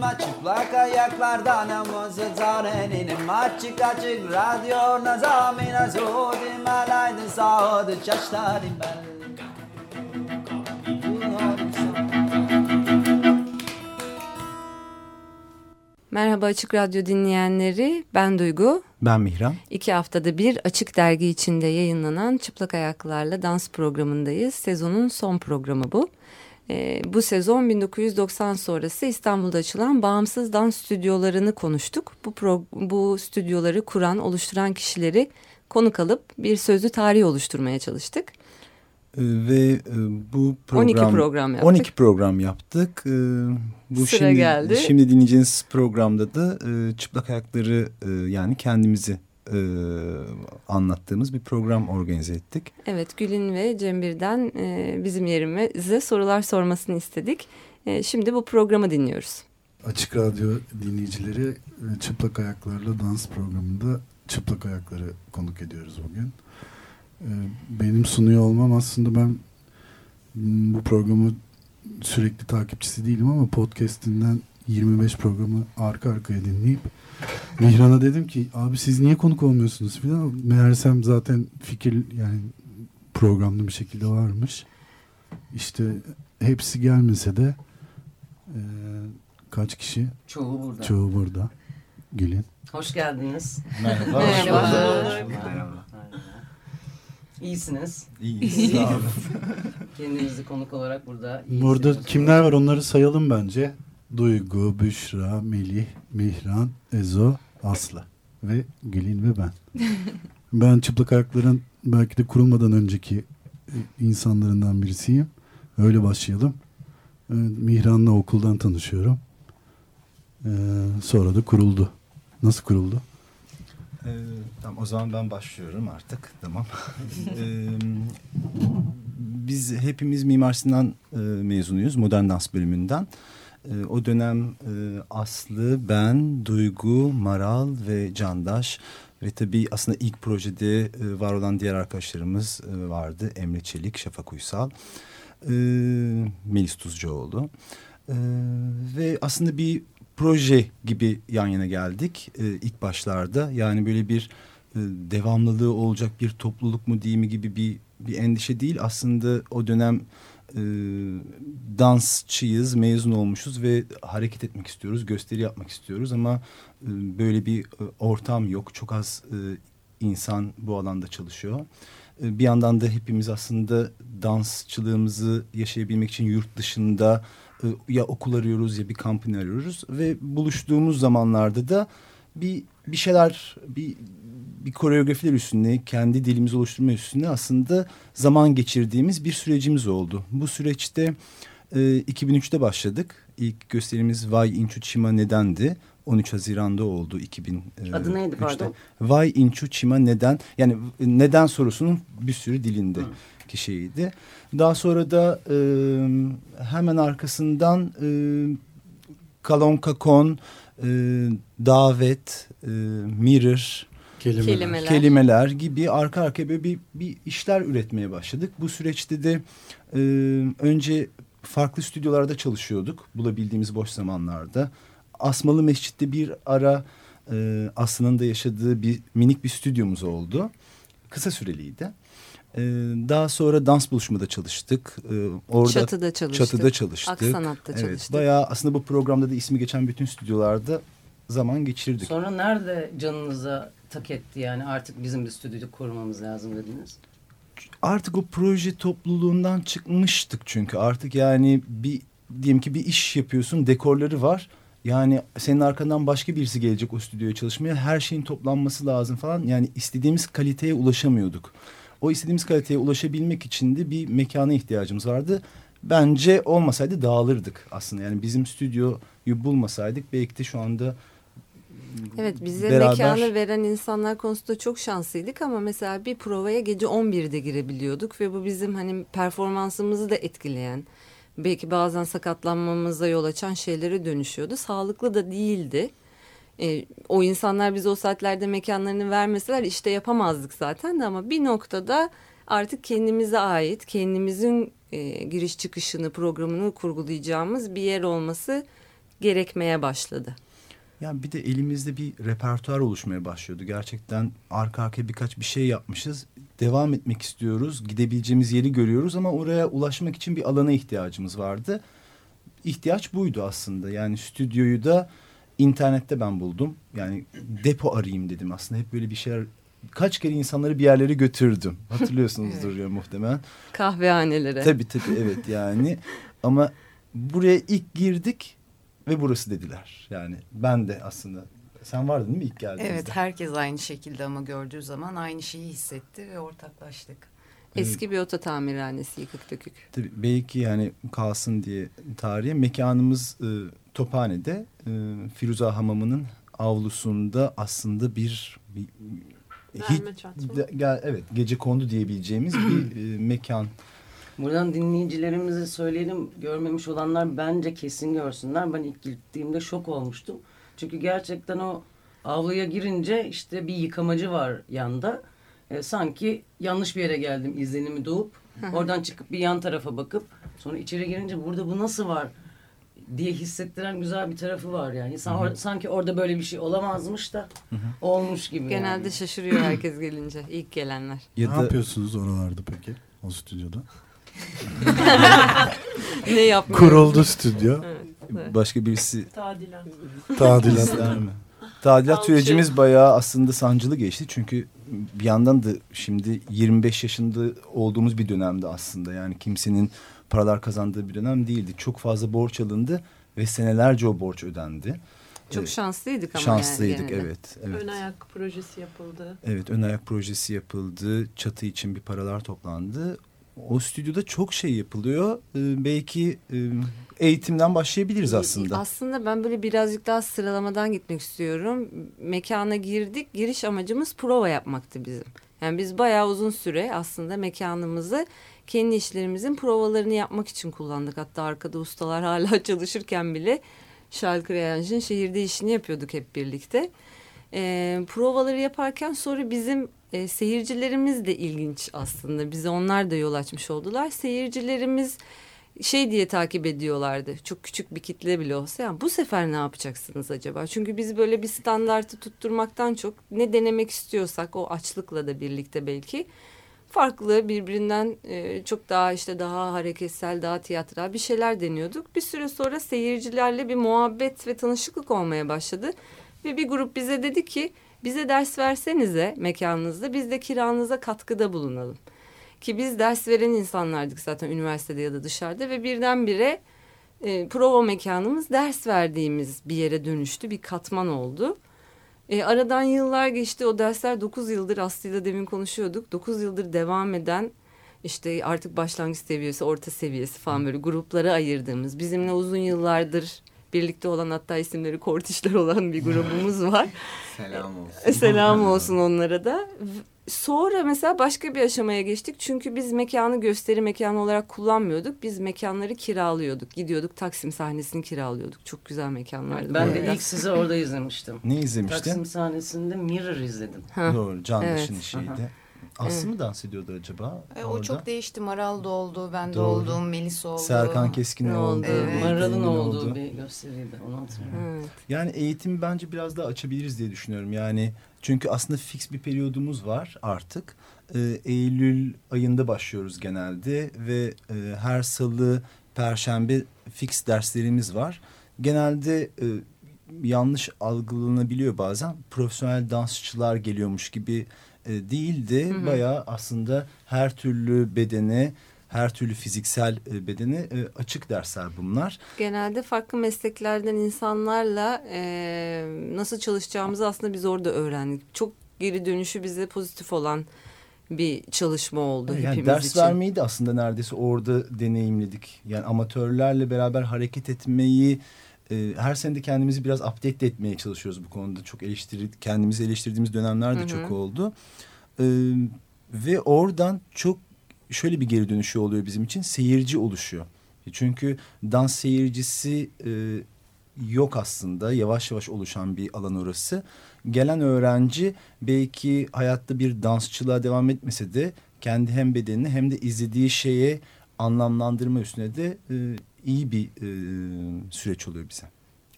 ama çıplak ayaklardan namazı zarenim Açık açık radyo nazamina zodim Alaydın sağdı çaşlarım ben Merhaba Açık Radyo dinleyenleri, ben Duygu. Ben Mihran. İki haftada bir Açık Dergi içinde yayınlanan Çıplak Ayaklarla Dans programındayız. Sezonun son programı bu. Ee, bu sezon 1990 sonrası İstanbul'da açılan bağımsız dans stüdyolarını konuştuk. Bu, pro, bu stüdyoları kuran, oluşturan kişileri konuk alıp bir sözlü tarih oluşturmaya çalıştık. Ee, ve e, bu program 12 program yaptık. 12 program yaptık. Ee, bu Sıra şimdi, geldi. Şimdi dinleyeceğiniz programda da e, çıplak ayakları e, yani kendimizi anlattığımız bir program organize ettik. Evet Gül'ün ve Cembir'den bizim yerimize sorular sormasını istedik. Şimdi bu programı dinliyoruz. Açık Radyo dinleyicileri Çıplak Ayaklarla Dans programında Çıplak Ayakları konuk ediyoruz bugün. Ee, benim sunuyor olmam aslında ben bu programı sürekli takipçisi değilim ama podcastinden 25 programı arka arkaya dinleyip Mihran'a dedim ki abi siz niye konuk olmuyorsunuz filan. Meğersem zaten fikir yani programlı bir şekilde varmış. İşte hepsi gelmese de e, kaç kişi? Çoğu burada. Çoğu burada. Gülün. Hoş geldiniz. Merhaba. Merhaba. Merhaba. Merhaba. İyisiniz. İyiyiz. Sağ olun. Kendinizi konuk olarak burada Burada kimler var onları sayalım bence. Duygu, Büşra, Melih, Mihran, Ezo, Aslı ve Gülin ve ben. ben çıplak ayakların belki de kurulmadan önceki e, insanlarından birisiyim. Öyle başlayalım. E, Mihran'la okuldan tanışıyorum. Ee, sonra da kuruldu. Nasıl kuruldu? Ee, tamam o zaman ben başlıyorum artık. Tamam. ee, biz hepimiz Mimar Sinan e, mezunuyuz. Modern dans bölümünden. E, o dönem e, Aslı, ben, Duygu, Maral ve Candaş ve tabii aslında ilk projede e, var olan diğer arkadaşlarımız e, vardı. Emre Çelik, Şafak Uysal, e, Melis Tuzcuoğlu. E, ve aslında bir proje gibi yan yana geldik e, ilk başlarda. Yani böyle bir e, devamlılığı olacak bir topluluk mu değil mi gibi bir, bir endişe değil. Aslında o dönem e, dansçıyız, mezun olmuşuz ve hareket etmek istiyoruz, gösteri yapmak istiyoruz ama e, böyle bir e, ortam yok. Çok az e, insan bu alanda çalışıyor. E, bir yandan da hepimiz aslında dansçılığımızı yaşayabilmek için yurt dışında e, ya okul arıyoruz ya bir kampanya arıyoruz ve buluştuğumuz zamanlarda da bir bir şeyler bir bir koreografiler üstünde kendi dilimizi oluşturma üstünde aslında zaman geçirdiğimiz bir sürecimiz oldu. Bu süreçte e, 2003'te başladık. İlk gösterimiz Vay Inchu Chima Neden'di. 13 Haziran'da oldu 2000. E, Adı neydi pardon? Vay Inchu Chima Neden? Yani neden sorusunun bir sürü dilinde. Hı kişiydi. Daha sonra da e, hemen arkasından e, Kalonka Kon, e, Davet, e, Mirror, kelimeler. kelimeler. kelimeler gibi arka arkaya bir, bir, işler üretmeye başladık. Bu süreçte de e, önce farklı stüdyolarda çalışıyorduk bulabildiğimiz boş zamanlarda. Asmalı Mescid'de bir ara e, Aslı'nın da yaşadığı bir minik bir stüdyomuz oldu. Kısa süreliydi. Ee, daha sonra dans buluşmada çalıştık. Ee, orada çatıda çalıştık. Çatıda çalıştık. Aksanat'ta evet, çalıştık. Bayağı aslında bu programda da ismi geçen bütün stüdyolarda zaman geçirdik. Sonra nerede canınıza tak etti yani artık bizim bir stüdyo kurmamız lazım dediniz? Artık o proje topluluğundan çıkmıştık çünkü artık yani bir diyelim ki bir iş yapıyorsun dekorları var. Yani senin arkandan başka birisi gelecek o stüdyoya çalışmaya her şeyin toplanması lazım falan. Yani istediğimiz kaliteye ulaşamıyorduk. O istediğimiz kaliteye ulaşabilmek için de bir mekana ihtiyacımız vardı. Bence olmasaydı dağılırdık aslında. Yani bizim stüdyoyu bulmasaydık belki de şu anda Evet bize beraber... mekanı veren insanlar konusunda çok şanslıydık ama mesela bir provaya gece 11'de girebiliyorduk ve bu bizim hani performansımızı da etkileyen belki bazen sakatlanmamıza yol açan şeylere dönüşüyordu. Sağlıklı da değildi. E, o insanlar bize o saatlerde mekanlarını vermeseler işte yapamazdık zaten de ama bir noktada artık kendimize ait kendimizin e, giriş çıkışını programını kurgulayacağımız bir yer olması gerekmeye başladı. Yani bir de elimizde bir repertuar oluşmaya başlıyordu. Gerçekten arka arkaya birkaç bir şey yapmışız. Devam etmek istiyoruz. Gidebileceğimiz yeri görüyoruz ama oraya ulaşmak için bir alana ihtiyacımız vardı. İhtiyaç buydu aslında. Yani stüdyoyu da internette ben buldum. Yani depo arayayım dedim aslında. Hep böyle bir şeyler kaç kere insanları bir yerlere götürdüm. Hatırlıyorsunuzdur ya muhtemelen. Kahvehanelere. Tabii tabii evet yani. Ama buraya ilk girdik ve burası dediler. Yani ben de aslında sen vardın değil mi ilk geldiğinizde? Evet herkes aynı şekilde ama gördüğü zaman aynı şeyi hissetti ve ortaklaştık. Eski bir oto tamirhanesi yıkık dökük. Tabii belki yani kalsın diye tarihe mekanımız e, Tophane'de e, Firuza Hamamı'nın avlusunda aslında bir, bir hiç, de, evet gece kondu diyebileceğimiz bir e, mekan. Buradan dinleyicilerimize söyleyelim görmemiş olanlar bence kesin görsünler. Ben ilk gittiğimde şok olmuştum. Çünkü gerçekten o avluya girince işte bir yıkamacı var yanda. E, sanki yanlış bir yere geldim izlenimi doğup oradan çıkıp bir yan tarafa bakıp sonra içeri girince burada bu nasıl var diye hissettiren güzel bir tarafı var yani. San, or, sanki orada böyle bir şey olamazmış da olmuş gibi. Genelde yani. şaşırıyor herkes gelince ilk gelenler. Ya ne da... yapıyorsunuz oralarda peki o stüdyoda? ne yapmıyoruz? Kuruldu stüdyo. Evet, evet. Başka birisi... Tadilat. Tadilat. Tadilat sürecimiz bayağı aslında sancılı geçti. Çünkü bir yandan da şimdi 25 yaşında olduğumuz bir dönemde aslında. Yani kimsenin paralar kazandığı bir dönem değildi. Çok fazla borç alındı ve senelerce o borç ödendi. Çok şanslıydık ama Şanslıydık yani evet, evet. Ön ayak projesi yapıldı. Evet ön ayak projesi yapıldı. Çatı için bir paralar toplandı. O stüdyoda çok şey yapılıyor. Ee, belki e, eğitimden başlayabiliriz aslında. Aslında ben böyle birazcık daha sıralamadan gitmek istiyorum. Mekana girdik. Giriş amacımız prova yapmaktı bizim. Yani biz bayağı uzun süre aslında mekanımızı kendi işlerimizin provalarını yapmak için kullandık. Hatta arkada ustalar hala çalışırken bile Şarkı Reyanj'ın şehirde işini yapıyorduk hep birlikte. E, provaları yaparken sonra bizim e, seyircilerimiz de ilginç aslında. Bize onlar da yol açmış oldular. Seyircilerimiz şey diye takip ediyorlardı. Çok küçük bir kitle bile olsa. Yani bu sefer ne yapacaksınız acaba? Çünkü biz böyle bir standartı tutturmaktan çok ne denemek istiyorsak o açlıkla da birlikte belki farklı birbirinden e, çok daha işte daha hareketsel daha tiyatral bir şeyler deniyorduk. Bir süre sonra seyircilerle bir muhabbet ve tanışıklık olmaya başladı. Ve bir grup bize dedi ki bize ders versenize mekanınızda biz de kiranıza katkıda bulunalım. Ki biz ders veren insanlardık zaten üniversitede ya da dışarıda ve birdenbire e, prova mekanımız ders verdiğimiz bir yere dönüştü. Bir katman oldu. E, aradan yıllar geçti. O dersler 9 yıldır Aslı'yla demin konuşuyorduk. 9 yıldır devam eden işte artık başlangıç seviyesi, orta seviyesi falan böyle gruplara ayırdığımız, bizimle uzun yıllardır birlikte olan hatta isimleri kortişler olan bir grubumuz var. Selam olsun. Selam olsun onlara da. Sonra mesela başka bir aşamaya geçtik. Çünkü biz mekanı gösteri mekanı olarak kullanmıyorduk. Biz mekanları kiralıyorduk. Gidiyorduk Taksim sahnesini kiralıyorduk. Çok güzel mekanlardı. Ben de ilk sizi orada izlemiştim. Ne izlemiştin? Taksim sahnesinde Mirror izledim. Ha. Doğru. Can Evet. Işın işiydi. Aslı mı dans ediyordu acaba? E, o orada? çok değişti. Maral da oldu, ben de oldum, Melis oldu. Serkan Keskin Ne oldu. Evet. Maral'ın olduğu oldu. bir gösteriydi. Onu hatırlıyorum. Evet. Yani eğitimi bence biraz daha açabiliriz diye düşünüyorum. Yani çünkü aslında fix bir periyodumuz var artık. Ee, Eylül ayında başlıyoruz genelde ve e, her salı, perşembe fix derslerimiz var. Genelde e, yanlış algılanabiliyor bazen. Profesyonel dansçılar geliyormuş gibi e, değil de Hı hı. bayağı aslında her türlü bedene, her türlü fiziksel e, bedene e, açık dersler bunlar. Genelde farklı mesleklerden insanlarla e, nasıl çalışacağımızı aslında biz orada öğrendik. Çok geri dönüşü bize pozitif olan bir çalışma oldu Yani hepimiz ders için. vermeyi de aslında neredeyse orada deneyimledik. Yani amatörlerle beraber hareket etmeyi e, her sene de kendimizi biraz update etmeye çalışıyoruz bu konuda. Çok eleştiri, kendimizi eleştirdiğimiz dönemler de Hı hı. çok oldu. E, ve oradan çok şöyle bir geri dönüşü oluyor bizim için. Seyirci oluşuyor. Çünkü dans seyircisi e, yok aslında. Yavaş yavaş oluşan bir alan orası. Gelen öğrenci belki hayatta bir dansçılığa devam etmese de kendi hem bedenini hem de izlediği şeye anlamlandırma üstüne de e, iyi bir e, süreç oluyor bize.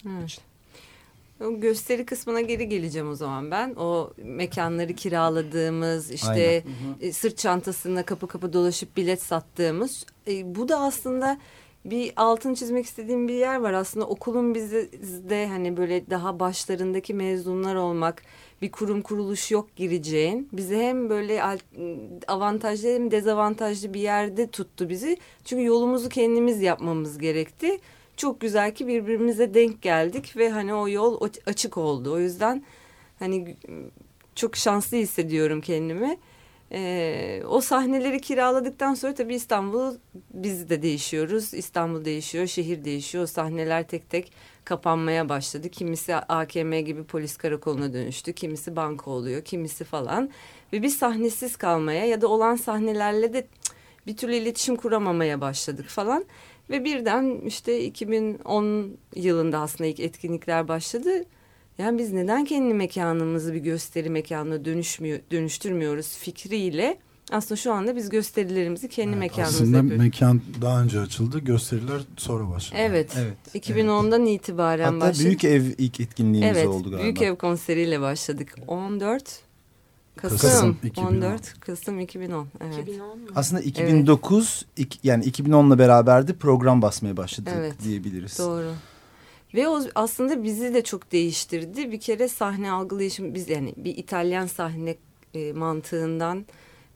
Evet. O gösteri kısmına geri geleceğim o zaman ben. O mekanları kiraladığımız işte Aynen. e, sırt çantasında kapı kapı dolaşıp bilet sattığımız. E, bu da aslında bir altın çizmek istediğim bir yer var. Aslında okulun bizde hani böyle daha başlarındaki mezunlar olmak, bir kurum kuruluş yok gireceğin. Bizi hem böyle avantajlı hem dezavantajlı bir yerde tuttu bizi. Çünkü yolumuzu kendimiz yapmamız gerekti çok güzel ki birbirimize denk geldik ve hani o yol açık oldu. O yüzden hani çok şanslı hissediyorum kendimi. Ee, o sahneleri kiraladıktan sonra tabii İstanbul biz de değişiyoruz. İstanbul değişiyor, şehir değişiyor. Sahneler tek tek kapanmaya başladı. Kimisi AKM gibi polis karakoluna dönüştü. Kimisi banka oluyor, kimisi falan. Ve biz sahnesiz kalmaya ya da olan sahnelerle de bir türlü iletişim kuramamaya başladık falan. Ve birden işte 2010 yılında aslında ilk etkinlikler başladı. Yani biz neden kendi mekanımızı bir gösteri mekanına dönüşmüyor, dönüştürmüyoruz fikriyle aslında şu anda biz gösterilerimizi kendi evet, mekanımızda aslında yapıyoruz. mekan daha önce açıldı, gösteriler sonra başladı. Evet. evet 2010'dan evet. itibaren Hatta başladı. Büyük Ev ilk etkinliğimiz evet, oldu galiba. Büyük Ev konseriyle başladık. 14 Kasım, Kasım 14 Kasım 2010. Evet. 2010 mu? Aslında 2009 evet. iki, yani 2010'la beraberdi program basmaya başladık evet. diyebiliriz. Doğru. Ve o aslında bizi de çok değiştirdi. Bir kere sahne algılayışım biz yani bir İtalyan sahne e, mantığından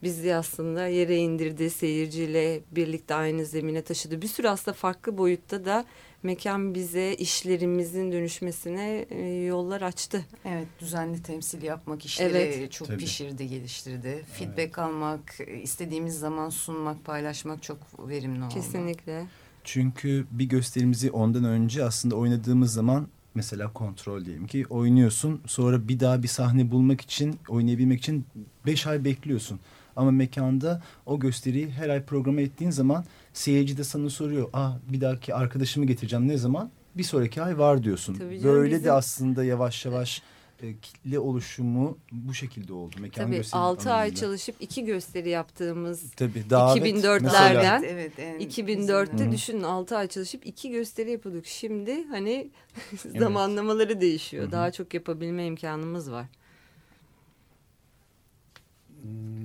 bizi aslında yere indirdi. Seyirciyle birlikte aynı zemine taşıdı. Bir sürü aslında farklı boyutta da mekan bize işlerimizin dönüşmesine e, yollar açtı. Evet düzenli temsil yapmak işleri evet. çok Tabii. pişirdi geliştirdi. Feedback evet. almak istediğimiz zaman sunmak paylaşmak çok verimli oldu. Kesinlikle. Çünkü bir gösterimizi ondan önce aslında oynadığımız zaman mesela kontrol diyelim ki oynuyorsun sonra bir daha bir sahne bulmak için oynayabilmek için beş ay bekliyorsun. Ama mekanda o gösteriyi her ay programa ettiğin zaman seyirci de sana soruyor. Ah bir dahaki arkadaşımı getireceğim ne zaman? Bir sonraki ay var diyorsun. Tabii canım, Böyle bizim... de aslında yavaş yavaş e, kitle oluşumu bu şekilde oldu. Mekan Tabii 6 ay çalışıp iki gösteri yaptığımız Tabii, davet, 2004'lerden evet, evet, 2004'te düşünün 6 ay çalışıp iki gösteri yapıyorduk. Şimdi hani evet. zamanlamaları değişiyor. Hı -hı. Daha çok yapabilme imkanımız var.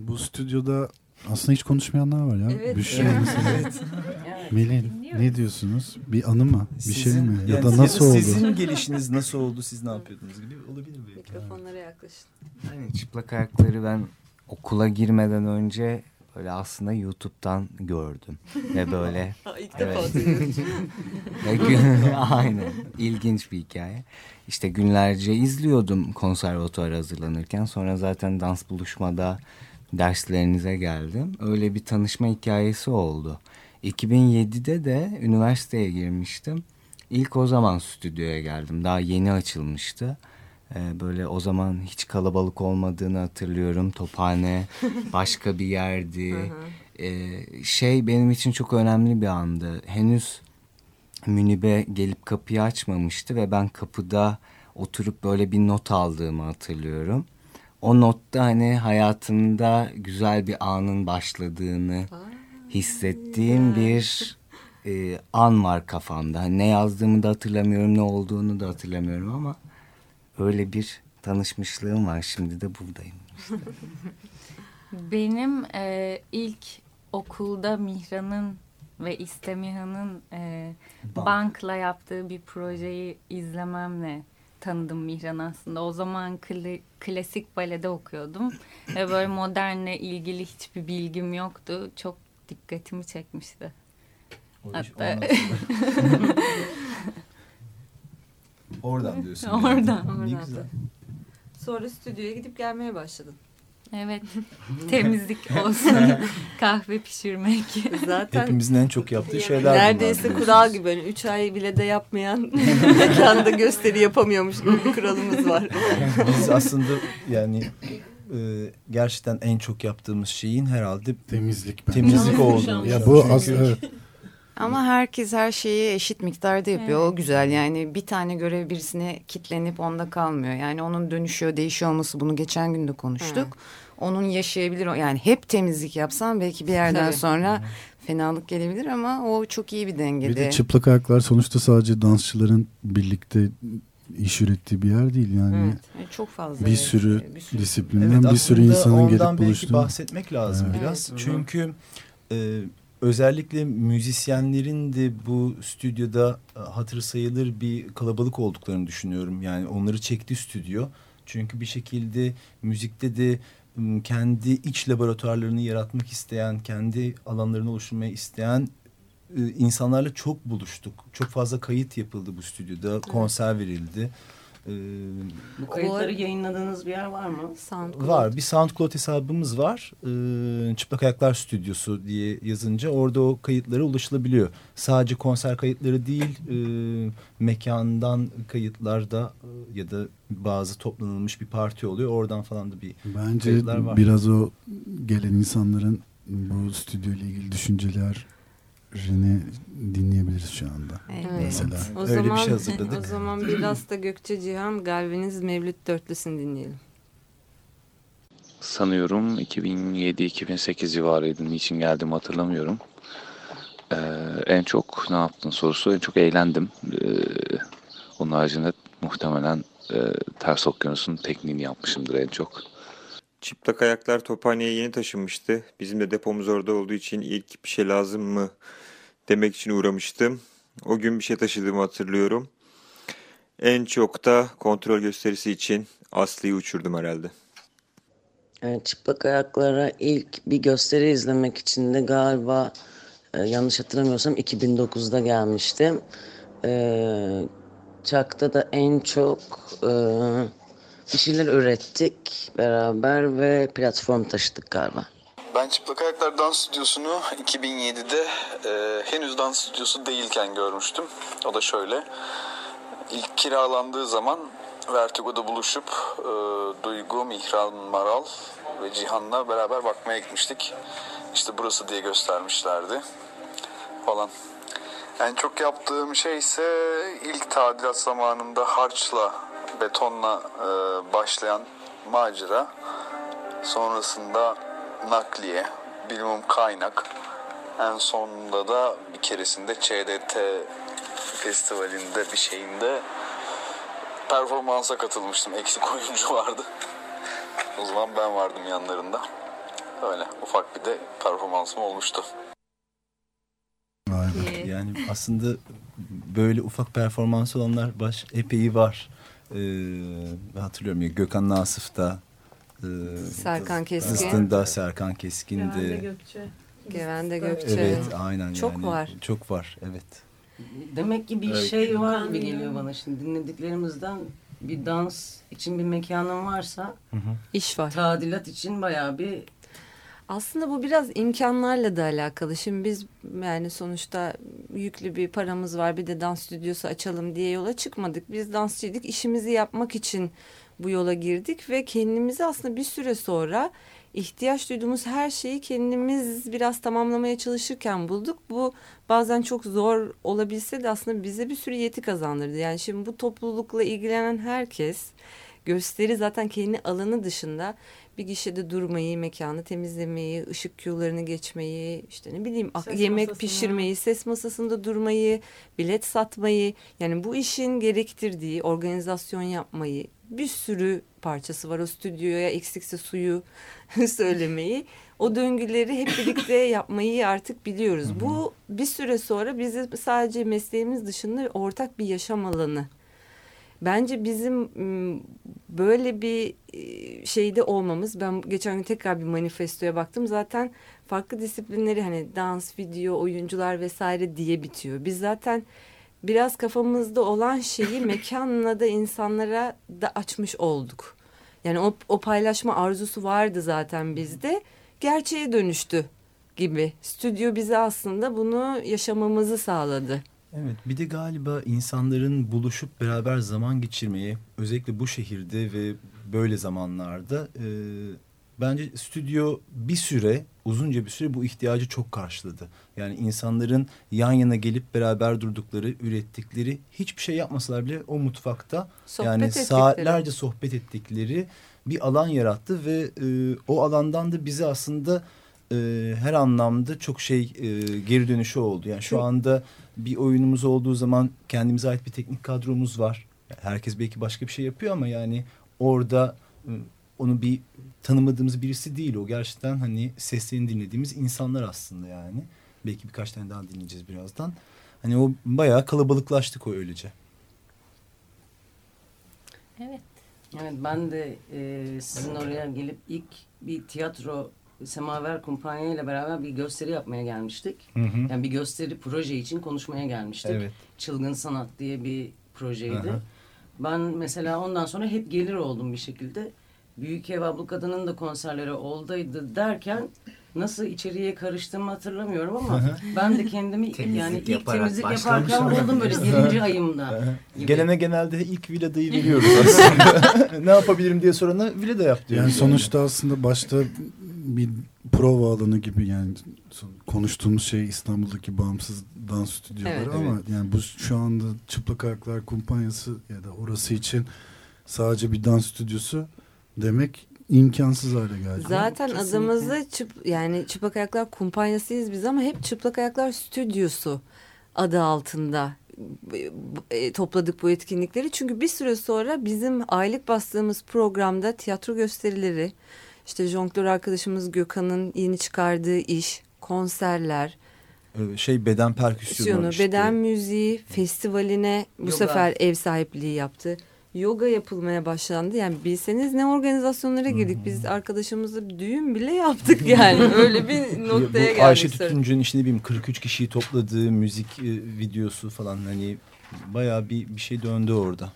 Bu stüdyoda aslında hiç konuşmayanlar var ya. Evet. Büşra evet. evet. Melin ne diyorsunuz? Bir anı mı? Bir şey sizin, şey mi? Ya da nasıl oldu? Sizin gelişiniz nasıl oldu? Siz ne yapıyordunuz gibi olabilir belki. Mikrofonlara yaklaşın. Yani çıplak ayakları ben okula girmeden önce böyle aslında YouTube'dan gördüm. Ve böyle ilk evet. defa aynen. İlginç bir hikaye. İşte günlerce izliyordum konservatuara hazırlanırken. Sonra zaten dans buluşmada derslerinize geldim. Öyle bir tanışma hikayesi oldu. 2007'de de üniversiteye girmiştim. İlk o zaman stüdyoya geldim. Daha yeni açılmıştı ee, böyle o zaman hiç kalabalık olmadığını hatırlıyorum. Tophane başka bir yerdi. ee, şey benim için çok önemli bir andı. Henüz Münibe gelip kapıyı açmamıştı ve ben kapıda oturup böyle bir not aldığımı hatırlıyorum. O notta hani hayatımda güzel bir anın başladığını hissettiğim bir e, an var kafamda. Hani ne yazdığımı da hatırlamıyorum, ne olduğunu da hatırlamıyorum ama öyle bir tanışmışlığım var. Şimdi de buradayım. Benim e, ilk okulda Mihran'ın ve İstemiha'nın e, Bank. bankla yaptığı bir projeyi izlememle tanıdım Mihran aslında. O zaman kli, klasik balede okuyordum ve böyle modernle ilgili hiçbir bilgim yoktu. Çok dikkatimi çekmişti. O Hatta... Oradan diyorsun. Oradan. Yani. Oradan. Ne güzel. Sonra stüdyoya gidip gelmeye başladın. Evet. Temizlik olsun. kahve pişirmek. Zaten hepimizin en çok yaptığı şeyler Neredeyse bunlar, kural gibi. Yani üç ay bile de yapmayan mekanda gösteri yapamıyormuş gibi bir kuralımız var. Biz aslında yani e, gerçekten en çok yaptığımız şeyin herhalde temizlik. Bence. Temizlik oldu. Ya bu aslında ama herkes her şeyi eşit miktarda yapıyor. Evet. O güzel yani bir tane görev birisine kitlenip onda kalmıyor. Yani onun dönüşüyor, değişiyor olması bunu geçen gün de konuştuk. Evet. onun yaşayabilir. Yani hep temizlik yapsam belki bir yerden Tabii. sonra fenalık gelebilir ama o çok iyi bir dengede. Bir de çıplak ayaklar sonuçta sadece dansçıların birlikte iş ürettiği bir yer değil yani. Evet, çok fazla. Bir sürü, bir sürü disiplinden evet, bir sürü insanın gelip buluştuğu. belki bahsetmek lazım evet. biraz. Evet, Çünkü e, özellikle müzisyenlerin de bu stüdyoda e, hatır sayılır bir kalabalık olduklarını düşünüyorum. Yani onları çekti stüdyo. Çünkü bir şekilde müzikte de kendi iç laboratuvarlarını yaratmak isteyen, kendi alanlarını oluşturmayı isteyen e, insanlarla çok buluştuk. Çok fazla kayıt yapıldı bu stüdyoda, konser verildi. Ee, Bu kayıtları yayınladığınız bir yer var mı? SoundCloud. Var. Bir SoundCloud hesabımız var. Ee, Çıplak Ayaklar Stüdyosu diye yazınca orada o kayıtlara ulaşılabiliyor. Sadece konser kayıtları değil, e, mekandan kayıtlar da e, ya da bazı toplanılmış bir parti oluyor. Oradan falan da bir Bence kayıtlar var. biraz o gelen insanların bu stüdyo ile ilgili düşünceler Rene dinleyebiliriz şu anda. Evet. Mesela. O Öyle zaman, bir şey hazırladık. O zaman biraz da Gökçe Cihan Galveniz Mevlüt Dörtlüsü'nü dinleyelim. Sanıyorum 2007-2008 civarıydı. Niçin geldim hatırlamıyorum. Ee, en çok ne yaptın sorusu. En çok eğlendim. Ee, onun haricinde muhtemelen e, ters okyanusun tekniğini yapmışımdır en çok. Çıplak ayaklar Tophane'ye yeni taşınmıştı. Bizim de depomuz orada olduğu için ilk bir şey lazım mı demek için uğramıştım. O gün bir şey taşıdığımı hatırlıyorum. En çok da kontrol gösterisi için Aslı'yı uçurdum herhalde. Evet, çıplak ayaklara ilk bir gösteri izlemek için de galiba e, yanlış hatırlamıyorsam 2009'da gelmiştim. E, Çak'ta da en çok e, bir şeyler ürettik beraber ve platform taşıdık galiba. Ben Çıplak Ayaklar Dans Stüdyosu'nu 2007'de e, henüz dans stüdyosu değilken görmüştüm. O da şöyle. İlk kiralandığı zaman Vertigo'da buluşup e, Duygu, Mihran Maral ve Cihan'la beraber bakmaya gitmiştik. İşte burası diye göstermişlerdi falan. En çok yaptığım şey ise ilk tadilat zamanında harçla, betonla e, başlayan macera. Sonrasında nakliye, bilimum kaynak. En sonunda da bir keresinde ÇDT festivalinde bir şeyinde performansa katılmıştım. Eksik oyuncu vardı. o zaman ben vardım yanlarında. Öyle ufak bir de performansım olmuştu. Yani aslında böyle ufak performans olanlar baş epey var. Ee, hatırlıyorum ya Gökhan Nasıf'ta ee, Serkan Keskin. Zıstında Serkan Keskin'di. Gevende Gökçe. Gevende Gökçe. Evet aynen. Çok yani. var. Çok var evet. Demek ki bir evet. şey var gibi geliyor bana şimdi dinlediklerimizden bir dans için bir mekanın varsa hı hı. iş var. Tadilat için bayağı bir aslında bu biraz imkanlarla da alakalı. Şimdi biz yani sonuçta yüklü bir paramız var bir de dans stüdyosu açalım diye yola çıkmadık. Biz dansçıydık işimizi yapmak için bu yola girdik ve kendimizi aslında bir süre sonra ihtiyaç duyduğumuz her şeyi kendimiz biraz tamamlamaya çalışırken bulduk. Bu bazen çok zor olabilse de aslında bize bir sürü yeti kazandırdı. Yani şimdi bu toplulukla ilgilenen herkes gösteri zaten kendi alanı dışında bir gişede durmayı, mekanı temizlemeyi, ışık küyularını geçmeyi, işte ne bileyim ses yemek masasına. pişirmeyi, ses masasında durmayı, bilet satmayı, yani bu işin gerektirdiği organizasyon yapmayı, bir sürü parçası var o stüdyoya eksikse suyu söylemeyi. O döngüleri hep birlikte yapmayı artık biliyoruz. Bu bir süre sonra bizi sadece mesleğimiz dışında ortak bir yaşam alanı Bence bizim böyle bir şeyde olmamız ben geçen gün tekrar bir manifestoya baktım zaten farklı disiplinleri hani dans, video, oyuncular vesaire diye bitiyor. Biz zaten biraz kafamızda olan şeyi mekanla da insanlara da açmış olduk. Yani o, o paylaşma arzusu vardı zaten bizde. Gerçeğe dönüştü gibi. Stüdyo bize aslında bunu yaşamamızı sağladı. Evet bir de galiba insanların buluşup beraber zaman geçirmeyi özellikle bu şehirde ve böyle zamanlarda e, bence stüdyo bir süre uzunca bir süre bu ihtiyacı çok karşıladı. Yani insanların yan yana gelip beraber durdukları, ürettikleri hiçbir şey yapmasalar bile o mutfakta sohbet yani ettikleri. saatlerce sohbet ettikleri bir alan yarattı ve e, o alandan da bize aslında e, her anlamda çok şey e, geri dönüşü oldu. Yani şu anda bir oyunumuz olduğu zaman kendimize ait bir teknik kadromuz var. Herkes belki başka bir şey yapıyor ama yani orada e, onu bir tanımadığımız birisi değil o gerçekten hani seslerini dinlediğimiz insanlar aslında yani. Belki birkaç tane daha dinleyeceğiz birazdan. Hani o bayağı kalabalıklaştık o öylece. Evet. Evet ben de e, sizin oraya gelip ilk bir tiyatro Semaver Kumpanya ile beraber bir gösteri yapmaya gelmiştik. Hı hı. Yani bir gösteri proje için konuşmaya gelmiştik. Evet. Çılgın Sanat diye bir projeydi. Hı. Ben mesela ondan sonra hep gelir oldum bir şekilde. Büyük Ev Ablu Kadın'ın da konserleri oldaydı derken nasıl içeriye karıştığımı hatırlamıyorum ama ben de kendimi yani ilk temizlik yaparken buldum böyle birinci ayımda. Gibi. Gelene genelde ilk villadayı veriyoruz aslında. ne yapabilirim diye sorana villada yap diyor. Yani sonuçta aslında başta bir prova alanı gibi yani konuştuğumuz şey İstanbul'daki bağımsız dans stüdyoları evet, ama evet. yani bu şu anda Çıplak Ayaklar Kumpanyası ya da orası için sadece bir dans stüdyosu demek imkansız hale geldi. Zaten Kesinlikle. adımızı çıp, yani Çıplak Ayaklar Kumpanyasıyız biz ama hep Çıplak Ayaklar Stüdyosu adı altında e, topladık bu etkinlikleri. Çünkü bir süre sonra bizim aylık bastığımız programda tiyatro gösterileri, işte jonglör arkadaşımız Gökhan'ın yeni çıkardığı iş, konserler, şey beden perküsyonu, işte. beden müziği festivaline bu Yoga. sefer ev sahipliği yaptı yoga yapılmaya başlandı. Yani bilseniz ne organizasyonlara girdik. Biz arkadaşımızla bir düğün bile yaptık yani. Öyle bir noktaya geldik. Ayşe Tütüncü'nün işte ne bileyim 43 kişiyi topladığı müzik e, videosu falan hani bayağı bir, bir şey döndü orada.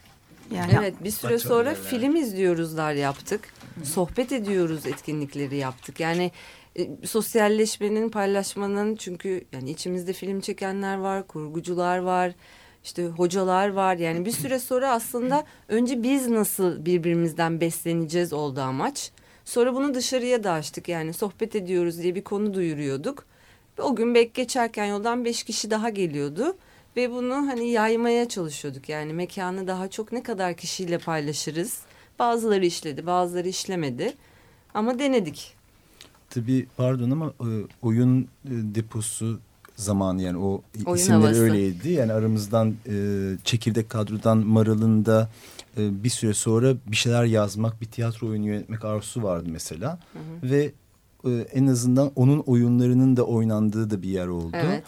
Yani evet bir süre sonra yani. film izliyoruzlar yaptık. Sohbet ediyoruz etkinlikleri yaptık. Yani e, sosyalleşmenin, paylaşmanın çünkü yani içimizde film çekenler var, kurgucular var işte hocalar var yani bir süre sonra aslında önce biz nasıl birbirimizden besleneceğiz oldu amaç. Sonra bunu dışarıya da açtık yani sohbet ediyoruz diye bir konu duyuruyorduk. O gün bek geçerken yoldan beş kişi daha geliyordu ve bunu hani yaymaya çalışıyorduk. Yani mekanı daha çok ne kadar kişiyle paylaşırız. Bazıları işledi bazıları işlemedi ama denedik. Tabii pardon ama e, oyun e, deposu zamanı yani o Oyun isimleri havası. öyleydi. Yani aramızdan e, çekirdek kadrodan Maral'ın e, bir süre sonra bir şeyler yazmak, bir tiyatro oyunu yönetmek arzusu vardı mesela. Hı hı. Ve e, en azından onun oyunlarının da oynandığı da bir yer oldu. Evet.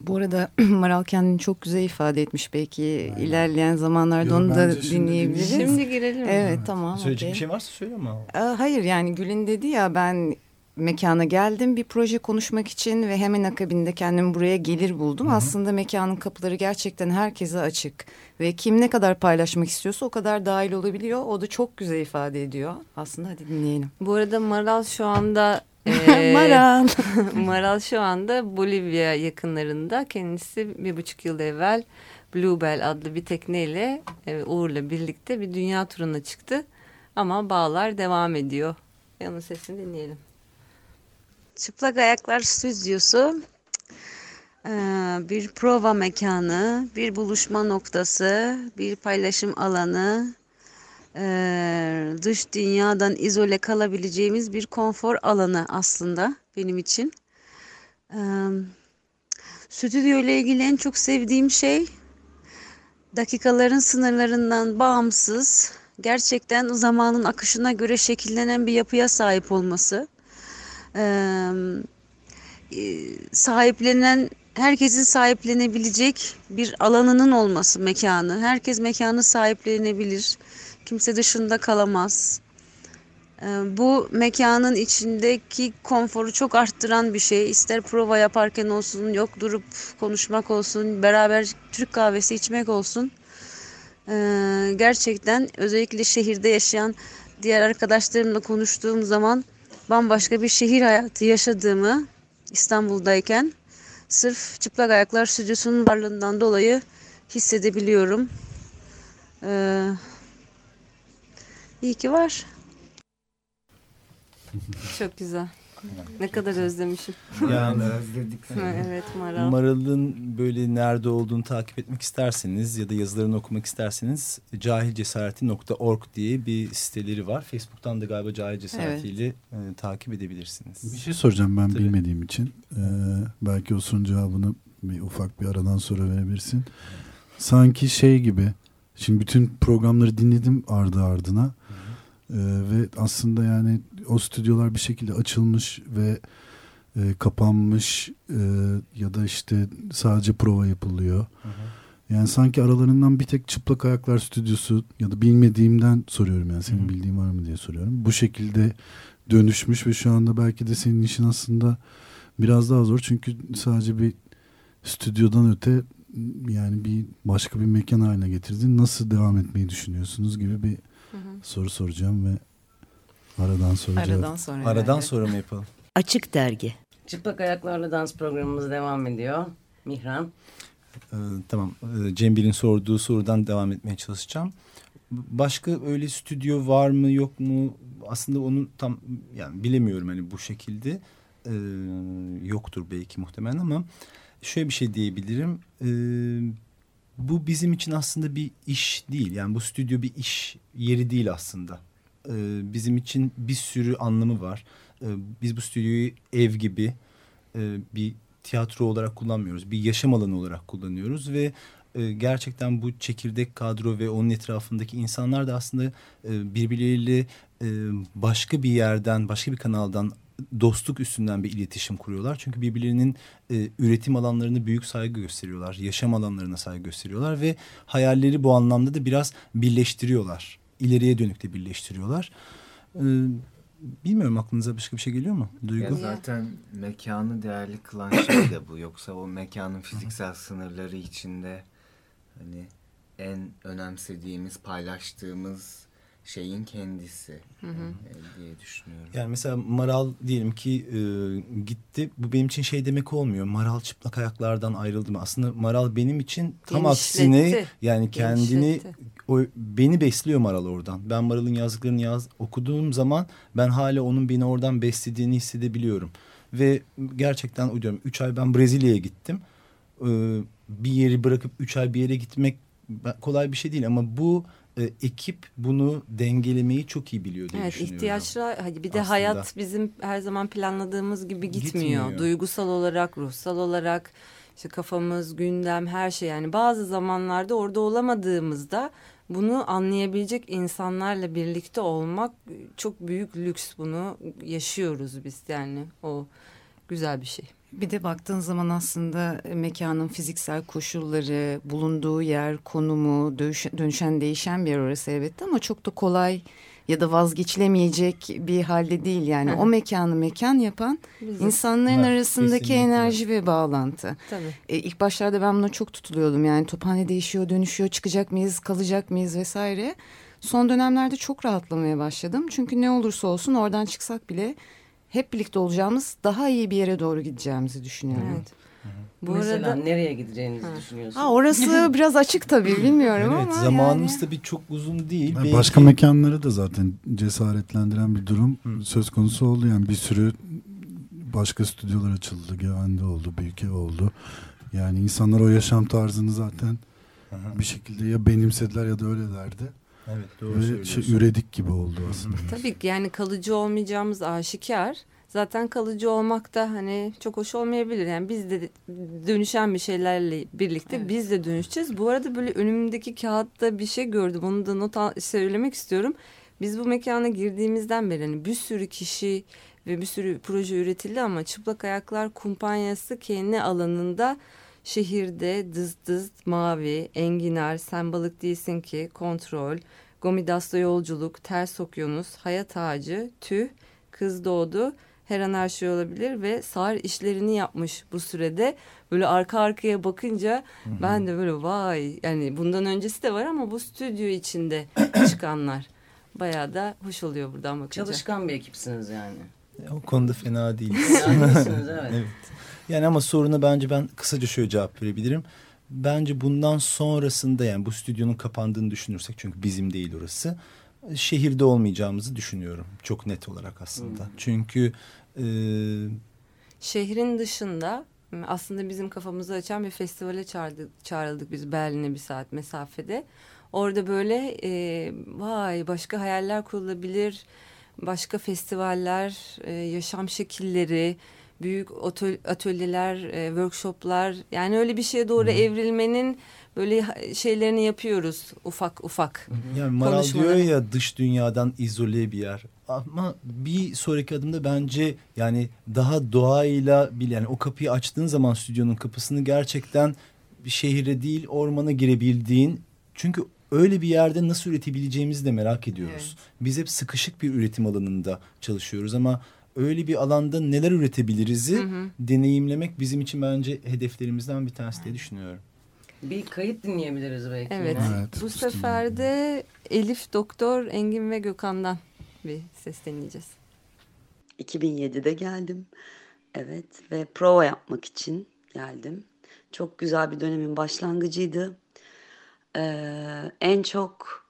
Bu arada Maral kendini çok güzel ifade etmiş. Belki Aynen. ilerleyen zamanlarda Yo, onu da dinleyebiliriz. Şimdi girelim. Evet tamam. Söyleyecek okay. bir şey varsa söyle ama. Hayır yani Gül'ün dedi ya ben mekana geldim bir proje konuşmak için ve hemen akabinde kendimi buraya gelir buldum. Hı hı. Aslında mekanın kapıları gerçekten herkese açık ve kim ne kadar paylaşmak istiyorsa o kadar dahil olabiliyor. O da çok güzel ifade ediyor. Aslında hadi dinleyelim. Bu arada Maral şu anda e, Maral. Maral şu anda Bolivya yakınlarında. Kendisi bir buçuk yıl evvel Bluebell adlı bir tekneyle e, Uğur'la birlikte bir dünya turuna çıktı. Ama bağlar devam ediyor. Onun sesini dinleyelim. Çıplak Ayaklar Stüdyosu e, bir prova mekanı, bir buluşma noktası, bir paylaşım alanı, e, dış dünyadan izole kalabileceğimiz bir konfor alanı aslında benim için. E, stüdyo ile ilgili en çok sevdiğim şey dakikaların sınırlarından bağımsız, gerçekten zamanın akışına göre şekillenen bir yapıya sahip olması sahiplenen herkesin sahiplenebilecek bir alanının olması mekanı. Herkes mekanı sahiplenebilir. Kimse dışında kalamaz. Bu mekanın içindeki konforu çok arttıran bir şey. İster prova yaparken olsun, yok durup konuşmak olsun, beraber Türk kahvesi içmek olsun. Gerçekten özellikle şehirde yaşayan diğer arkadaşlarımla konuştuğum zaman bambaşka bir şehir hayatı yaşadığımı İstanbul'dayken sırf Çıplak Ayaklar Stüdyosu'nun varlığından dolayı hissedebiliyorum. Ee, iyi ki var. Çok güzel. Ne kadar özlemişim. Yani özledik. evet Maral. Maral'ın böyle nerede olduğunu takip etmek isterseniz ya da yazılarını okumak isterseniz cahilcesareti.org diye bir siteleri var. Facebook'tan da galiba Cahil Cesareti ile evet. e, takip edebilirsiniz. Bir şey soracağım ben Tabii. bilmediğim için. Ee, belki o sorunun cevabını bir ufak bir aradan sonra verebilirsin. Sanki şey gibi Şimdi bütün programları dinledim ardı ardına. Ee, ve aslında yani o stüdyolar bir şekilde açılmış ve e, kapanmış e, ya da işte sadece prova yapılıyor. Hı hı. Yani sanki aralarından bir tek çıplak ayaklar stüdyosu ya da bilmediğimden soruyorum yani senin hı hı. bildiğin var mı diye soruyorum. Bu şekilde dönüşmüş ve şu anda belki de senin işin aslında biraz daha zor çünkü sadece bir stüdyodan öte yani bir başka bir mekan haline getirdin. Nasıl devam etmeyi düşünüyorsunuz gibi bir hı hı. soru soracağım ve aradan sonra aradan sonra aradan sonra mı yapalım? Açık Dergi. Çıplak Ayaklarla Dans programımız devam ediyor. Mihran. Ee, tamam. Ee, Cembil'in sorduğu sorudan devam etmeye çalışacağım. Başka öyle stüdyo var mı yok mu? Aslında onu tam yani bilemiyorum hani bu şekilde. Ee, yoktur belki muhtemelen ama şöyle bir şey diyebilirim. E, bu bizim için aslında bir iş değil. Yani bu stüdyo bir iş yeri değil aslında. E, bizim için bir sürü anlamı var. E, biz bu stüdyoyu ev gibi e, bir tiyatro olarak kullanmıyoruz. Bir yaşam alanı olarak kullanıyoruz ve e, gerçekten bu çekirdek kadro ve onun etrafındaki insanlar da aslında e, birbirleriyle e, başka bir yerden, başka bir kanaldan dostluk üstünden bir iletişim kuruyorlar. Çünkü birbirlerinin e, üretim alanlarını büyük saygı gösteriyorlar. Yaşam alanlarına saygı gösteriyorlar ve hayalleri bu anlamda da biraz birleştiriyorlar. İleriye dönük de birleştiriyorlar. E, bilmiyorum aklınıza başka bir şey geliyor mu? Duygu? Ya zaten mekanı değerli kılan şey de bu. Yoksa o mekanın fiziksel sınırları içinde hani en önemsediğimiz, paylaştığımız şeyin kendisi hı hı. E, diye düşünüyorum. Yani mesela Maral diyelim ki e, gitti. Bu benim için şey demek olmuyor. Maral çıplak ayaklardan ayrıldı mı? Aslında Maral benim için tam Genişletti. aksine yani kendini o beni besliyor Maral oradan. Ben Maral'ın yazdıklarını yaz okuduğum zaman ben hala onun beni oradan beslediğini hissedebiliyorum. Ve gerçekten uyduruyorum. Üç ay ben Brezilya'ya gittim. Ee, bir yeri bırakıp üç ay bir yere gitmek kolay bir şey değil ama bu e, ekip bunu dengelemeyi çok iyi biliyor diye evet, düşünüyorum. ihtiyaçlar hadi bir de Aslında. hayat bizim her zaman planladığımız gibi gitmiyor. gitmiyor. Duygusal olarak, ruhsal olarak işte kafamız, gündem, her şey yani bazı zamanlarda orada olamadığımızda bunu anlayabilecek insanlarla birlikte olmak çok büyük lüks bunu yaşıyoruz biz yani o güzel bir şey. Bir de baktığın zaman aslında mekanın fiziksel koşulları, bulunduğu yer, konumu, dönüşen değişen bir yer orası elbette ama çok da kolay ya da vazgeçilemeyecek bir halde değil yani o mekanı mekan yapan Bizim. insanların evet, arasındaki kesinlikle. enerji ve bağlantı. Tabii. E, ilk başlarda ben buna çok tutuluyordum yani tophane değişiyor, dönüşüyor, çıkacak mıyız, kalacak mıyız vesaire. Son dönemlerde çok rahatlamaya başladım çünkü ne olursa olsun oradan çıksak bile hep birlikte olacağımız daha iyi bir yere doğru gideceğimizi düşünüyorum. Evet. Bu Mesela arada nereye gideceğinizi ha. düşünüyorsunuz? Ha, orası biraz açık tabii bilmiyorum evet, ama. Zamanımız yani... tabii çok uzun değil. Yani Başka mekanları da zaten cesaretlendiren bir durum Hı. söz konusu oldu. Yani bir sürü başka stüdyolar açıldı. Güvende oldu, Büyüke oldu. Yani insanlar o yaşam tarzını zaten Aha. bir şekilde ya benimsediler ya da öylelerdi. Evet doğru Ve şey, üredik gibi oldu aslında. Tabii ki yani kalıcı olmayacağımız aşikar. Zaten kalıcı olmak da hani çok hoş olmayabilir. Yani biz de dönüşen bir şeylerle birlikte evet. biz de dönüşeceğiz. Bu arada böyle önümdeki kağıtta bir şey gördüm. Onu da not söylemek istiyorum. Biz bu mekana girdiğimizden beri hani bir sürü kişi ve bir sürü proje üretildi ama Çıplak Ayaklar Kumpanyası kendi alanında Şehirde dız dız mavi, enginar, sen balık değilsin ki, kontrol, Gomidas'ta yolculuk, ters okyanus, hayat ağacı, tüh, kız doğdu, her an her şey olabilir ve sar işlerini yapmış bu sürede. Böyle arka arkaya bakınca hı hı. ben de böyle vay yani bundan öncesi de var ama bu stüdyo içinde çıkanlar. Bayağı da hoş oluyor buradan bakınca. Çalışkan bir ekipsiniz yani. O konuda fena değiliz. Fena değilsiniz evet. evet. Yani ama soruna bence ben kısaca şöyle cevap verebilirim. Bence bundan sonrasında yani bu stüdyonun kapandığını düşünürsek çünkü bizim değil orası. Şehirde olmayacağımızı düşünüyorum. Çok net olarak aslında. Hmm. Çünkü E, Şehrin dışında aslında bizim kafamızı açan bir festivale çağırdık, çağrıldık biz Berlin'e bir saat mesafede. Orada böyle e, vay başka hayaller kurulabilir, başka festivaller, e, yaşam şekilleri, büyük atölyeler, e, workshoplar yani öyle bir şeye doğru hmm. evrilmenin böyle şeylerini yapıyoruz ufak ufak. Yani Maral diyor ya dış dünyadan izole bir yer. Ama bir sonraki adımda bence yani daha doğayla bil yani o kapıyı açtığın zaman stüdyonun kapısını gerçekten bir şehire değil ormana girebildiğin çünkü öyle bir yerde nasıl üretebileceğimizi de merak ediyoruz. Evet. Biz hep sıkışık bir üretim alanında çalışıyoruz ama öyle bir alanda neler üretebiliriz'i deneyimlemek bizim için bence hedeflerimizden bir tanesi diye düşünüyorum. Bir kayıt dinleyebiliriz belki. Evet. evet Bu sefer de Elif Doktor Engin ve Gökhan'dan bir ses dinleyeceğiz. 2007'de geldim. Evet ve prova yapmak için geldim. Çok güzel bir dönemin başlangıcıydı. Ee, en çok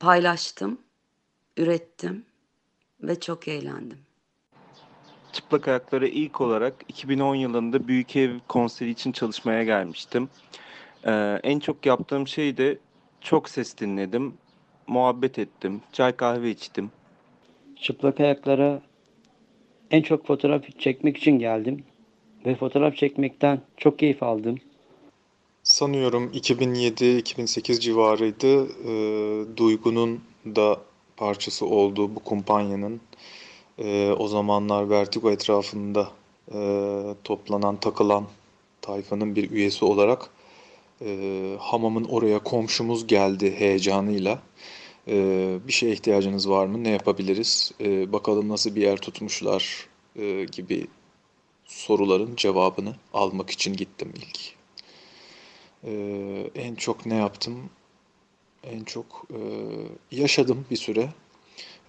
paylaştım, ürettim ve çok eğlendim. Çıplak Ayaklara ilk olarak 2010 yılında Büyük Ev konseri için çalışmaya gelmiştim. Ee, en çok yaptığım şey de çok ses dinledim, muhabbet ettim, çay kahve içtim. Çıplak Ayaklara en çok fotoğraf çekmek için geldim ve fotoğraf çekmekten çok keyif aldım. Sanıyorum 2007-2008 civarıydı. E, Duygu'nun da parçası olduğu bu kumpanyanın e, o zamanlar Vertigo etrafında e, toplanan, takılan tayfanın bir üyesi olarak e, hamamın oraya komşumuz geldi heyecanıyla. E, bir şeye ihtiyacınız var mı? Ne yapabiliriz? E, bakalım nasıl bir yer tutmuşlar e, gibi soruların cevabını almak için gittim ilk. E, en çok ne yaptım? En çok e, yaşadım bir süre.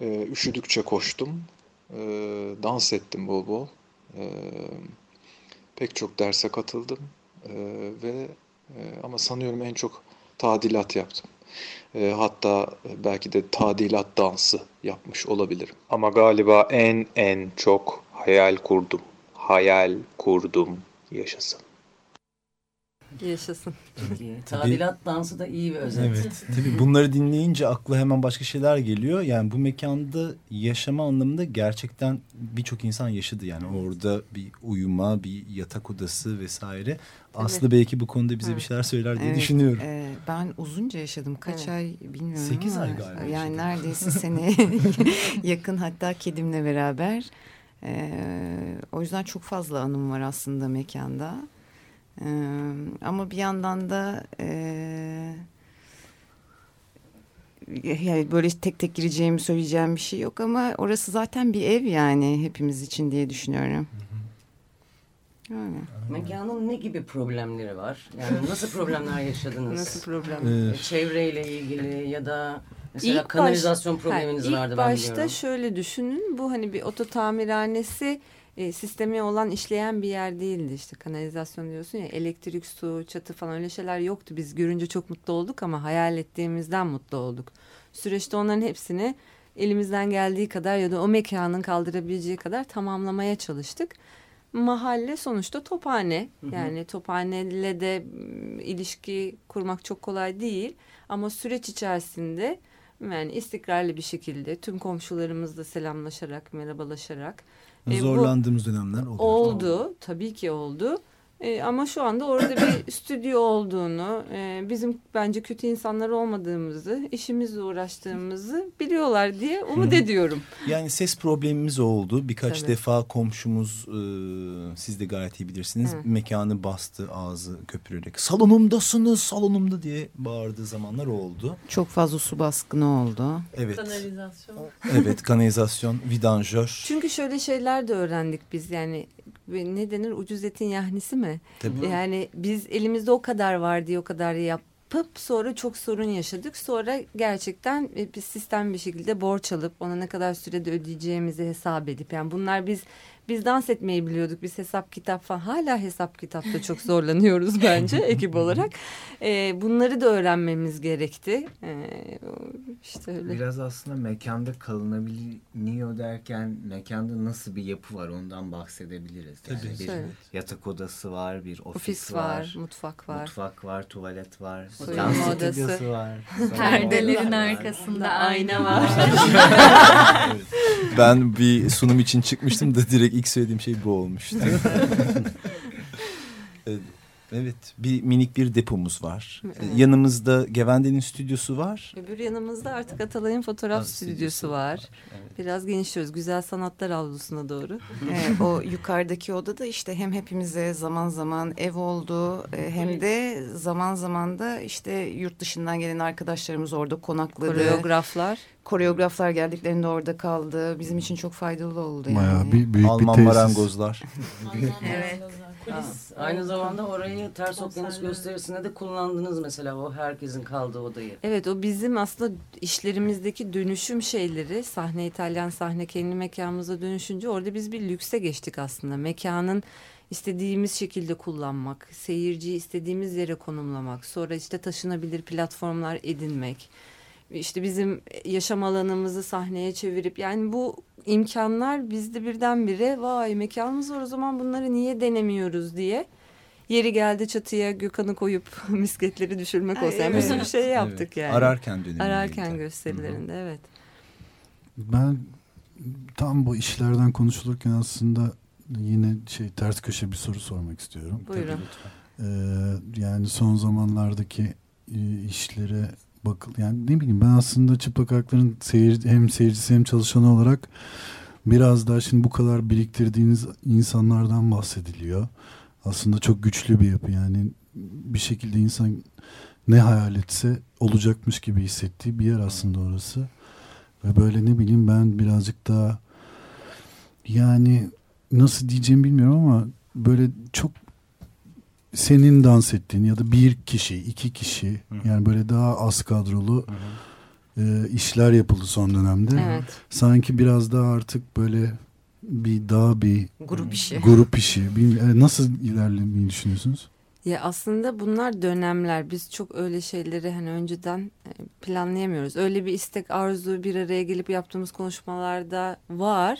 E, üşüdükçe koştum. E, dans ettim bol bol. E, pek çok derse katıldım. E, ve e, ama sanıyorum en çok tadilat yaptım. Hatta belki de tadilat dansı yapmış olabilirim. Ama galiba en en çok hayal kurdum. Hayal kurdum yaşasın. Yaşasın. Tadilat dansı da iyi bir özet. Evet. Tabii bunları dinleyince akla hemen başka şeyler geliyor. Yani bu mekanda yaşama anlamında gerçekten birçok insan yaşadı. Yani orada bir uyuma, bir yatak odası vesaire. Aslı belki bu konuda bize evet. bir şeyler söyler diye evet, düşünüyorum. E, ben uzunca yaşadım. Kaç evet. ay bilmiyorum Sekiz ay galiba. Yani yaşadım. neredeyse sene yakın hatta kedimle beraber. E, o yüzden çok fazla anım var aslında mekanda. Ee, ama bir yandan da e, yani böyle tek tek gireceğimi söyleyeceğim bir şey yok ama orası zaten bir ev yani hepimiz için diye düşünüyorum. Öyle. Mekanın ne gibi problemleri var? Yani nasıl problemler yaşadınız? Nasıl problemler? Ee, çevreyle ilgili ya da mesela ilk kanalizasyon baş, probleminiz hayır, vardı ilk ben başta biliyorum. şöyle düşünün. Bu hani bir oto tamirhanesi e, sistemi olan işleyen bir yer değildi. İşte kanalizasyon diyorsun ya elektrik su çatı falan öyle şeyler yoktu. Biz görünce çok mutlu olduk ama hayal ettiğimizden mutlu olduk. Süreçte onların hepsini elimizden geldiği kadar ya da o mekanın kaldırabileceği kadar tamamlamaya çalıştık. Mahalle sonuçta tophane. Hı hı. yani tophaneyle de ilişki kurmak çok kolay değil. Ama süreç içerisinde yani istikrarlı bir şekilde tüm komşularımızla selamlaşarak merhabalaşarak Zorlandığımız e, dönemler oldu. Oldu. Tabii ki oldu. E, ama şu anda orada bir stüdyo olduğunu, e, bizim bence kötü insanlar olmadığımızı, işimizle uğraştığımızı biliyorlar diye umut Hı. ediyorum. Yani ses problemimiz oldu. Birkaç Tabii. defa komşumuz, e, siz de gayet iyi bilirsiniz, Hı. mekanı bastı ağzı köpürerek. Salonumdasınız, salonumda diye bağırdığı zamanlar oldu. Çok fazla su baskını oldu. Evet. Kanalizasyon. Evet, kanalizasyon, vidanjör. Çünkü şöyle şeyler de öğrendik biz yani ne denir ucuz etin yahnisi mi? Tabii. Yani biz elimizde o kadar var diye o kadar yapıp sonra çok sorun yaşadık. Sonra gerçekten bir sistem bir şekilde borç alıp ona ne kadar sürede ödeyeceğimizi hesap edip yani bunlar biz biz dans etmeyi biliyorduk. Biz hesap kitap falan hala hesap kitapta çok zorlanıyoruz bence ekip olarak. E, bunları da öğrenmemiz gerekti. E, işte öyle. Biraz aslında mekanda kalınabiliyor derken mekanda nasıl bir yapı var ondan bahsedebiliriz. Yani Tabii. bir Evet. yatak odası var, bir ofis, Ofis var, var, mutfak var. Mutfak var, tuvalet var, Soyunma dans odası. var. Perdelerin arkasında ayna var. Ben bir sunum için çıkmıştım da direkt ilk söylediğim şey bu olmuştu. Evet, Evet bir minik bir depomuz var. Evet. Yanımızda Gevende'nin stüdyosu var. Öbür yanımızda artık Atalay'ın fotoğraf Ha, stüdyosu var. Biraz genişliyoruz. Güzel sanatlar avlusuna doğru. Evet, o yukarıdaki odada işte hem hepimize zaman zaman ev oldu e, hem de zaman zaman da işte yurt dışından gelen arkadaşlarımız orada konakladı. Koreograflar. Koreograflar geldiklerinde orada kaldı. Bizim için çok faydalı oldu yani. Bayağı bir büyük Alman bir tesis. marangozlar. evet. Ha, aynı zamanda orayı ters okyanus gösterisinde de kullandınız mesela o herkesin kaldığı odayı. Evet o bizim aslında işlerimizdeki dönüşüm şeyleri sahne İtalyan sahne kendi mekanımıza dönüşünce orada biz bir lükse geçtik aslında. Mekanın istediğimiz şekilde kullanmak, seyirciyi istediğimiz yere konumlamak, sonra işte taşınabilir platformlar edinmek. İşte bizim yaşam alanımızı sahneye çevirip yani bu imkanlar bizde birdenbire vay mekanımız var o zaman bunları niye denemiyoruz diye yeri geldi çatıya Gökhan'ı koyup misketleri düşürmek olsa yani bir evet. sürü şey yaptık Evet. yani. Ararken dönemindeydi. Ararken gösterilerinde evet. Ben tam bu işlerden konuşulurken aslında yine şey ters köşe bir soru sormak istiyorum. Buyurun. Ee, yani son zamanlardaki e, işlere bakıl yani ne bileyim ben aslında çıplak ayakların seyir, hem seyircisi hem çalışanı olarak biraz daha şimdi bu kadar biriktirdiğiniz insanlardan bahsediliyor. Aslında çok güçlü bir yapı yani bir şekilde insan ne hayal etse olacakmış gibi hissettiği bir yer aslında orası. Ve böyle ne bileyim ben birazcık daha yani nasıl diyeceğimi bilmiyorum ama böyle çok senin dans ettiğin ya da bir kişi, iki kişi yani böyle daha az kadrolu e, işler yapıldı son dönemde. Evet. Sanki biraz daha artık böyle bir daha bir Grup işi. Grup işi. E, nasıl ilerlemeyi düşünüyorsunuz? Ya aslında bunlar dönemler. Biz çok öyle şeyleri hani önceden e, planlayamıyoruz. Öyle bir istek, arzu bir araya gelip yaptığımız konuşmalarda var.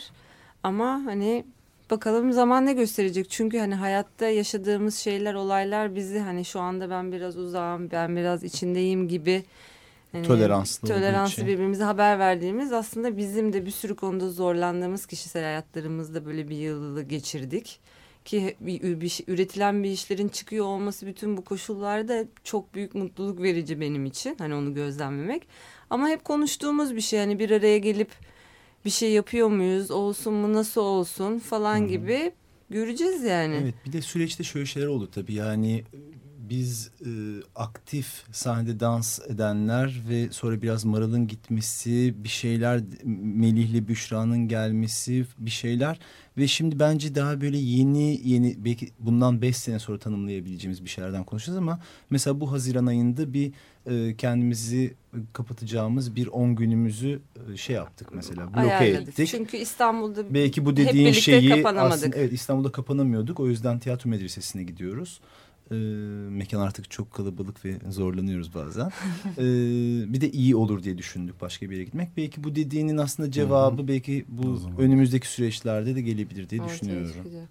Ama hani bakalım zaman ne gösterecek. Çünkü hani hayatta yaşadığımız şeyler, olaylar bizi hani şu anda ben biraz uzağım, ben biraz içindeyim gibi hani Toleranslı toleranslı için. birbirimize haber verdiğimiz aslında bizim de bir sürü konuda zorlandığımız kişisel hayatlarımızda böyle bir yılı geçirdik ki bir, bir şey- üretilen bir işlerin çıkıyor olması bütün bu koşullarda çok büyük mutluluk verici benim için hani onu gözlemlemek ama hep konuştuğumuz bir şey hani bir araya gelip bir şey yapıyor muyuz olsun mu nasıl olsun falan gibi göreceğiz yani. Evet bir de süreçte şöyle şeyler oldu tabii yani biz e, aktif sahnede dans edenler ve sonra biraz Maral'ın gitmesi bir şeyler Melih'le Büşra'nın gelmesi bir şeyler ve şimdi bence daha böyle yeni yeni belki bundan beş sene sonra tanımlayabileceğimiz bir şeylerden konuşacağız ama mesela bu Haziran ayında bir e, kendimizi kapatacağımız bir 10 günümüzü e, şey yaptık mesela bloke ettik. Çünkü İstanbul'da Belki bu hep dediğin birlikte şeyi aslında evet İstanbul'da kapanamıyorduk. O yüzden tiyatro medresesine gidiyoruz. Ee, mekan artık çok kalabalık ve zorlanıyoruz bazen. Ee, bir de iyi olur diye düşündük başka bir yere gitmek. Belki bu dediğinin aslında cevabı belki bu önümüzdeki süreçlerde de gelebilir diye düşünüyorum.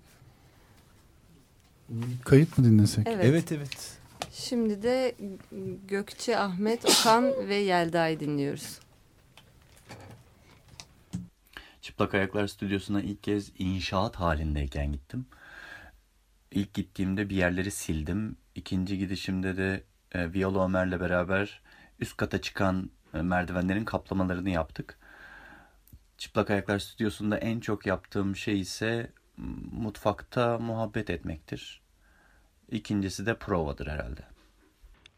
Kayıt mı dinlesek? Evet. Evet evet. Şimdi de Gökçe, Ahmet, Okan ve Yelda'yı dinliyoruz. Çıplak Ayaklar Stüdyosu'na ilk kez inşaat halindeyken gittim. İlk gittiğimde bir yerleri sildim. İkinci gidişimde de e, Viyolo Ömer'le beraber üst kata çıkan e, merdivenlerin kaplamalarını yaptık. Çıplak Ayaklar Stüdyosu'nda en çok yaptığım şey ise mutfakta muhabbet etmektir. İkincisi de provadır herhalde.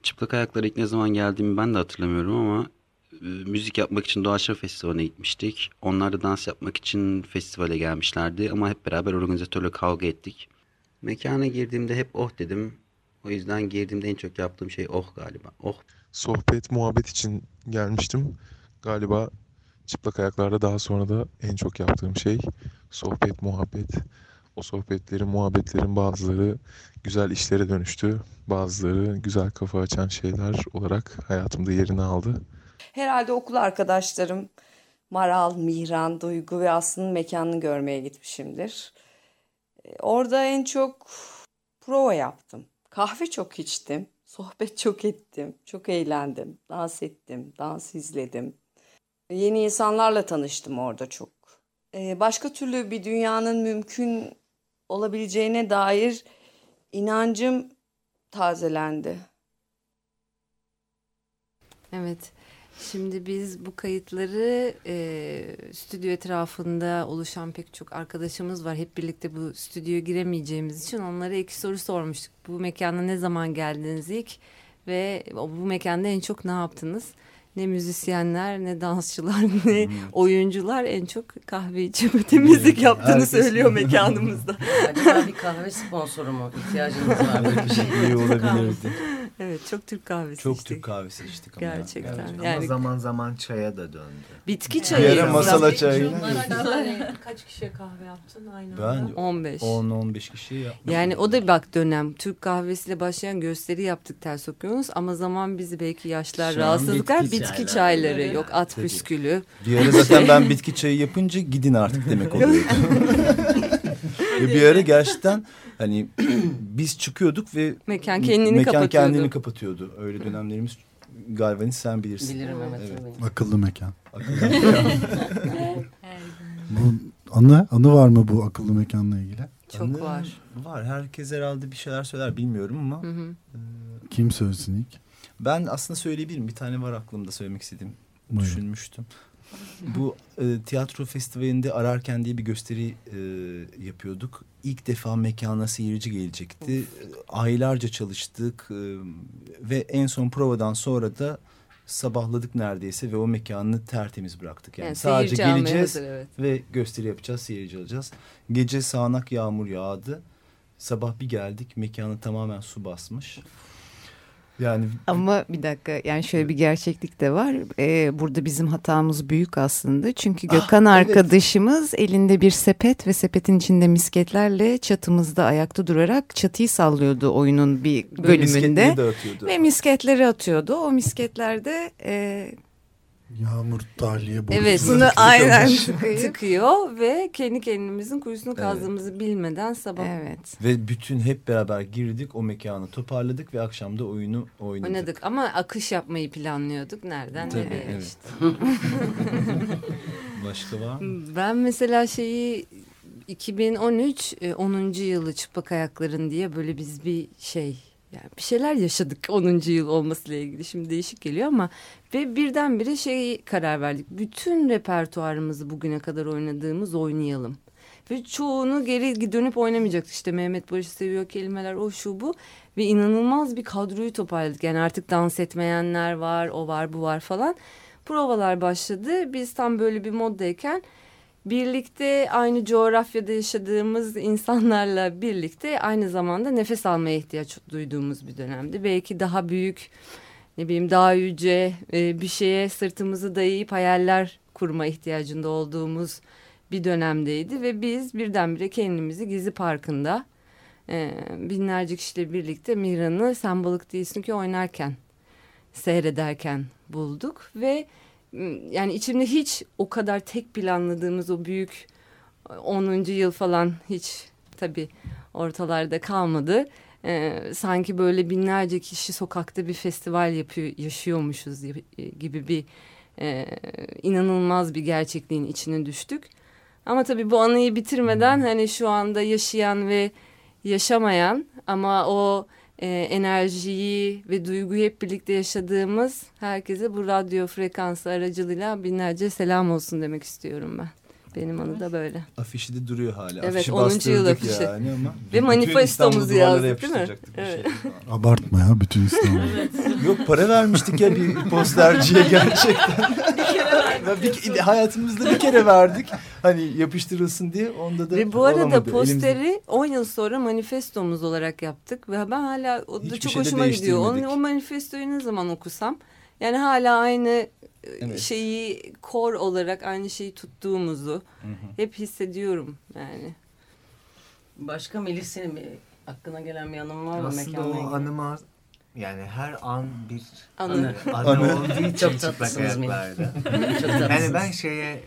Çıplak ayaklara ilk ne zaman geldiğimi ben de hatırlamıyorum ama e, müzik yapmak için Doğaçlama Festivali'ne gitmiştik. Onlar da dans yapmak için festivale gelmişlerdi ama hep beraber organizatörle kavga ettik. Mekana girdiğimde hep oh dedim. O yüzden girdiğimde en çok yaptığım şey oh galiba. Oh. Sohbet, muhabbet için gelmiştim. Galiba çıplak ayaklarda daha sonra da en çok yaptığım şey sohbet, muhabbet. O sohbetlerin, muhabbetlerin bazıları güzel işlere dönüştü. Bazıları güzel kafa açan şeyler olarak hayatımda yerini aldı. Herhalde okul arkadaşlarım Maral, Mihran, Duygu ve Aslı'nın mekanını görmeye gitmişimdir. Orada en çok prova yaptım. Kahve çok içtim. Sohbet çok ettim. Çok eğlendim. Dans ettim. Dans izledim. Yeni insanlarla tanıştım orada çok. E, başka türlü bir dünyanın mümkün olabileceğine dair inancım tazelendi. Evet. Şimdi biz bu kayıtları e, stüdyo etrafında oluşan pek çok arkadaşımız var. Hep birlikte bu stüdyoya giremeyeceğimiz için onlara iki soru sormuştuk. Bu mekana ne zaman geldiniz ilk ve bu mekanda en çok ne yaptınız? ne müzisyenler ne dansçılar ne hmm. oyuncular en çok kahve içip temizlik yaptığını Herkes söylüyor mekanımızda. Acaba bir kahve sponsoru mu ihtiyacınız var böyle bir şey? İyi olabilirdi. Evet çok Türk kahvesi çok içtik. Türk kahvesi içtik ama. Gerçekten. Gerçekten. Yani, ama zaman zaman çaya da döndü. Bitki çayı. Bir ara masala çayı. Kaç kişiye kahve yaptın aynı ben anda? 15. 10-15 kişiye yaptım. Yani o da bak dönem. Türk kahvesiyle başlayan gösteri yaptık ters okuyoruz ama zaman bizi belki yaşlar, Şu rahatsızlıklar, bitki, bitki çayları, çayları yok at Tabii. püskülü. Bir ara zaten ben bitki çayı yapınca gidin artık demek oluyordu. Ve bir ara gerçekten hani biz çıkıyorduk ve mekan kendini mekan kapatıyordu. kendini kapatıyordu. Öyle dönemlerimiz galiba sen bilirsin. Bilirim evet. evet. Akıllı mekan. Akıllı mekan. bu anı, anı var mı bu akıllı mekanla ilgili? Çok anı, var. Var. Herkes herhalde bir şeyler söyler bilmiyorum ama. Hı hı. E, Kim söylesin ilk? Ben aslında söyleyebilirim. Bir tane var aklımda söylemek istediğim. Buyurun. Düşünmüştüm. Bu e, tiyatro festivalinde ararken diye bir gösteri e, yapıyorduk. İlk defa mekana seyirci gelecekti. Of. Aylarca çalıştık e, ve en son provadan sonra da sabahladık neredeyse ve o mekanı tertemiz bıraktık. Yani, yani sadece geleceğiz hazır, evet. ve gösteri yapacağız, seyirci alacağız. Gece sağanak yağmur yağdı. Sabah bir geldik mekanı tamamen su basmış. Yani ama bir dakika yani şöyle bir gerçeklik de var. Ee, burada bizim hatamız büyük aslında. Çünkü ah, Gökhan ah, arkadaşımız evet. elinde bir sepet ve sepetin içinde misketlerle çatımızda ayakta durarak çatıyı sallıyordu oyunun bir bölümünde. Ve, ve misketleri atıyordu. O misketlerde e, Yağmur tahliye Evet bunu aynen tıkıyor ve kendi kendimizin kuyusunu evet. kazdığımızı bilmeden sabah. Evet. Ve bütün hep beraber girdik o mekanı toparladık ve akşamda oyunu oynadık. Oynadık ama akış yapmayı planlıyorduk. Nereden Tabii, nereye evet. işte. Başka var mı? Ben mesela şeyi 2013 10. E, yılı çıplak ayakların diye böyle biz bir şey yani bir şeyler yaşadık 10. yıl olmasıyla ilgili şimdi değişik geliyor ama ve birdenbire şey karar verdik. Bütün repertuarımızı bugüne kadar oynadığımız oynayalım. Ve çoğunu geri dönüp oynamayacaktık. İşte Mehmet Barış'ı seviyor kelimeler o şu bu. Ve inanılmaz bir kadroyu toparladık. Yani artık dans etmeyenler var, o var, bu var falan. Provalar başladı. Biz tam böyle bir moddayken birlikte aynı coğrafyada yaşadığımız insanlarla birlikte aynı zamanda nefes almaya ihtiyaç duyduğumuz bir dönemdi. Belki daha büyük ne bileyim daha yüce e, bir şeye sırtımızı dayayıp hayaller kurma ihtiyacında olduğumuz bir dönemdeydi ve biz birdenbire kendimizi Gezi Parkı'nda e, binlerce kişiyle birlikte Miran'ı sen balık değilsin ki oynarken seyrederken bulduk ve yani içimde hiç o kadar tek planladığımız o büyük 10. yıl falan hiç tabii ortalarda kalmadı. Ee, sanki böyle binlerce kişi sokakta bir festival yapıyor, yaşıyormuşuz gibi bir e, inanılmaz bir gerçekliğin içine düştük. Ama tabii bu anıyı bitirmeden hani şu anda yaşayan ve yaşamayan ama o e, enerjiyi ve duyguyu hep birlikte yaşadığımız herkese bu radyo frekansı aracılığıyla binlerce selam olsun demek istiyorum ben. Benim anı da böyle. Afişi de duruyor hala. Evet afişi 10. yıl afişi. Yani ama Ve manifestomuzu yazdık değil mi? Evet. Abartma ya bütün İstanbul. evet. Yok para vermiştik ya bir posterciye gerçekten. bir kere hayatımızda bir kere verdik. Hani yapıştırılsın diye onda da Ve bu arada olamadı. posteri Elimizde... 10 yıl sonra manifestomuz olarak yaptık. Ve ben hala o da Hiçbir çok hoşuma gidiyor. Onu, o manifestoyu ne zaman okusam yani hala aynı evet. şeyi kor olarak aynı şeyi tuttuğumuzu hı hı. hep hissediyorum yani. Başka Melis senin bir aklına gelen bir anım var mı? Aslında o anıma yani her an bir anı, anı, anı olduğu için çok çıplak ayaklarda. yani ben şeye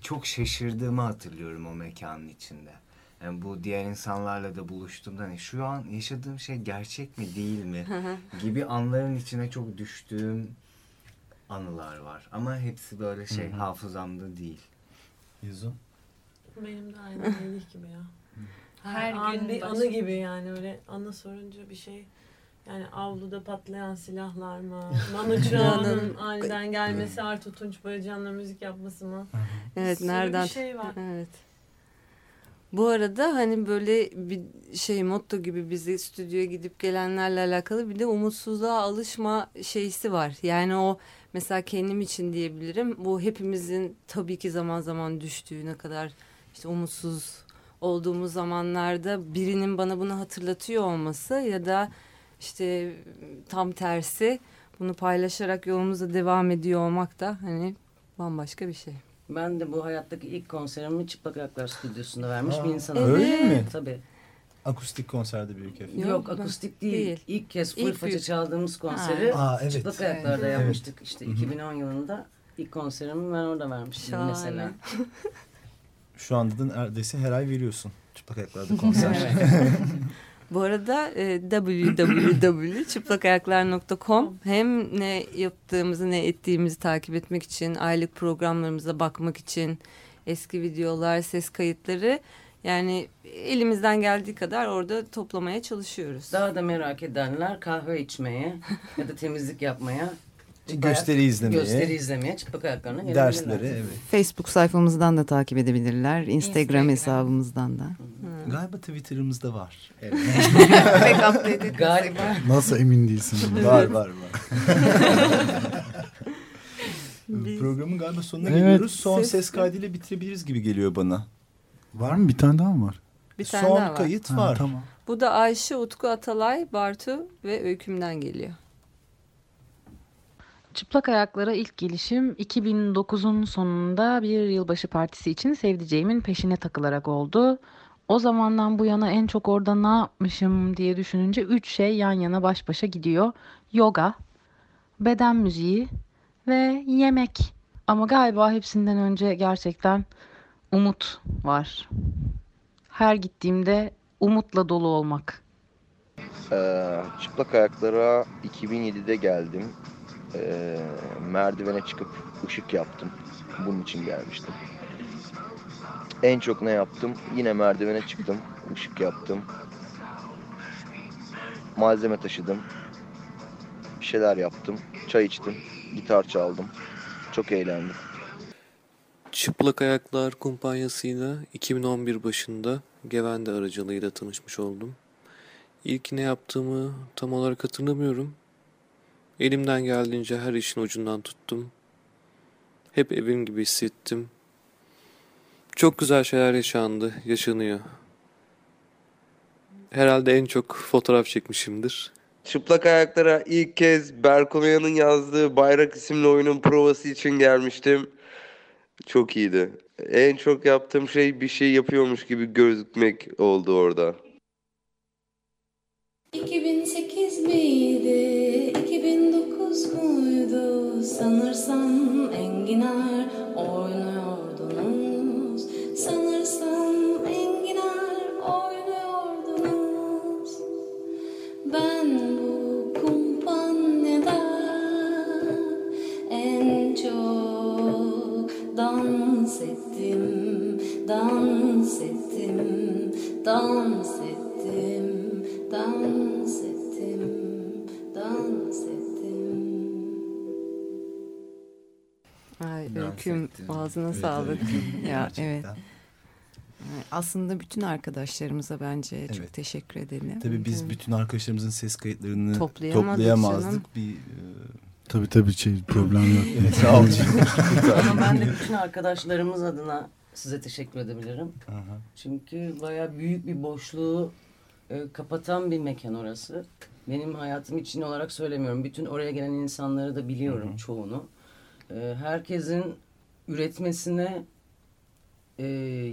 çok şaşırdığımı hatırlıyorum o mekanın içinde. Yani bu diğer insanlarla da buluştuğumda hani şu an yaşadığım şey gerçek mi değil mi gibi anların içine çok düştüğüm anılar var. Ama hepsi böyle şey hafızamda değil. Yüzüm? Benim de aynı Melih gibi ya. Her, Her gün bir anı gibi yani öyle anı sorunca bir şey yani avluda patlayan silahlar mı? Manu Chao'nun aniden gelmesi, Artu Tunç Bayıcan'la müzik yapması mı? Evet, nereden? Bir şey var. Evet. Bu arada hani böyle bir şey motto gibi bizi stüdyoya gidip gelenlerle alakalı bir de umutsuzluğa alışma şeysi var. Yani o mesela kendim için diyebilirim. Bu hepimizin tabii ki zaman zaman düştüğü ne kadar işte umutsuz olduğumuz zamanlarda birinin bana bunu hatırlatıyor olması ya da işte tam tersi bunu paylaşarak yolumuza devam ediyor olmak da hani bambaşka bir şey. Ben de bu hayattaki ilk konserimi Çıplak Ayaklar Stüdyosu'nda vermiş Aa, bir insanım. Öyle mi? Tabii. Akustik konserde büyük ev. Yok, Yok akustik değil. değil. İlk kez full faça büyük... çaldığımız konseri Aa, evet. Çıplak Ayaklar'da evet. yapmıştık. İşte Hı -hı. 2010 yılında ilk konserimi ben orada vermiştim Şahane. mesela. Şu anda da neredeyse her ay veriyorsun Çıplak Ayaklar'da konser. Bu arada e, www.çıplakayaklar.com hem ne yaptığımızı ne ettiğimizi takip etmek için, aylık programlarımıza bakmak için, eski videolar, ses kayıtları yani elimizden geldiği kadar orada toplamaya çalışıyoruz. Daha da merak edenler kahve içmeye ya da temizlik yapmaya gösteri izlemeye. Gösteri izlemeye çıplak ayaklarına Dersleri evet. Facebook sayfamızdan da takip edebilirler. Instagram, Instagram. hesabımızdan da. Hmm. Galiba Twitter'ımızda var. Evet. Galiba. Nasıl emin değilsin? var var var. Programın galiba sonuna evet. geliyoruz. Son ses, ses kaydıyla bitirebiliriz gibi geliyor bana. Var mı? Bir tane daha mı var? Bir tane Son daha var. kayıt var. Ha, tamam. Bu da Ayşe, Utku Atalay, Bartu ve Öyküm'den geliyor. Çıplak Ayaklara ilk gelişim 2009'un sonunda bir yılbaşı partisi için sevdiceğimin peşine takılarak oldu. O zamandan bu yana en çok orada ne yapmışım diye düşününce üç şey yan yana baş başa gidiyor. Yoga, beden müziği ve yemek. Ama galiba hepsinden önce gerçekten umut var. Her gittiğimde umutla dolu olmak. Ee, çıplak ayaklara 2007'de geldim e, merdivene çıkıp ışık yaptım. Bunun için gelmiştim. En çok ne yaptım? Yine merdivene çıktım. ışık yaptım. Malzeme taşıdım. Bir şeyler yaptım. Çay içtim. Gitar çaldım. Çok eğlendim. Çıplak Ayaklar kumpanyasıyla 2011 başında Gevende aracılığıyla tanışmış oldum. İlk ne yaptığımı tam olarak hatırlamıyorum Elimden geldiğince her işin ucundan tuttum. Hep evim gibi hissettim. Çok güzel şeyler yaşandı, yaşanıyor. Herhalde en çok fotoğraf çekmişimdir. Çıplak ayaklara ilk kez Berkonoyan'ın yazdığı Bayrak isimli oyunun provası için gelmiştim. Çok iyiydi. En çok yaptığım şey bir şey yapıyormuş gibi gözükmek oldu orada. 2008 miydi, 2009 muydu sanırsam enginar oynuyordunuz dans ettim dans ettim, dans ettim. Ay Öyküm ağzına evet, sağlık. ya evet. Aslında bütün arkadaşlarımıza bence evet. çok teşekkür edelim. Tabii biz evet. bütün arkadaşlarımızın ses kayıtlarını toplayamazdık. Bir, e... Tabii tabii şey problem yok. sağ olun. Ama ben de bütün arkadaşlarımız adına size teşekkür edebilirim. Aha. Çünkü baya büyük bir boşluğu e, kapatan bir mekan orası. Benim hayatım için olarak söylemiyorum. Bütün oraya gelen insanları da biliyorum Hı -hı. çoğunu. e, herkesin üretmesine e,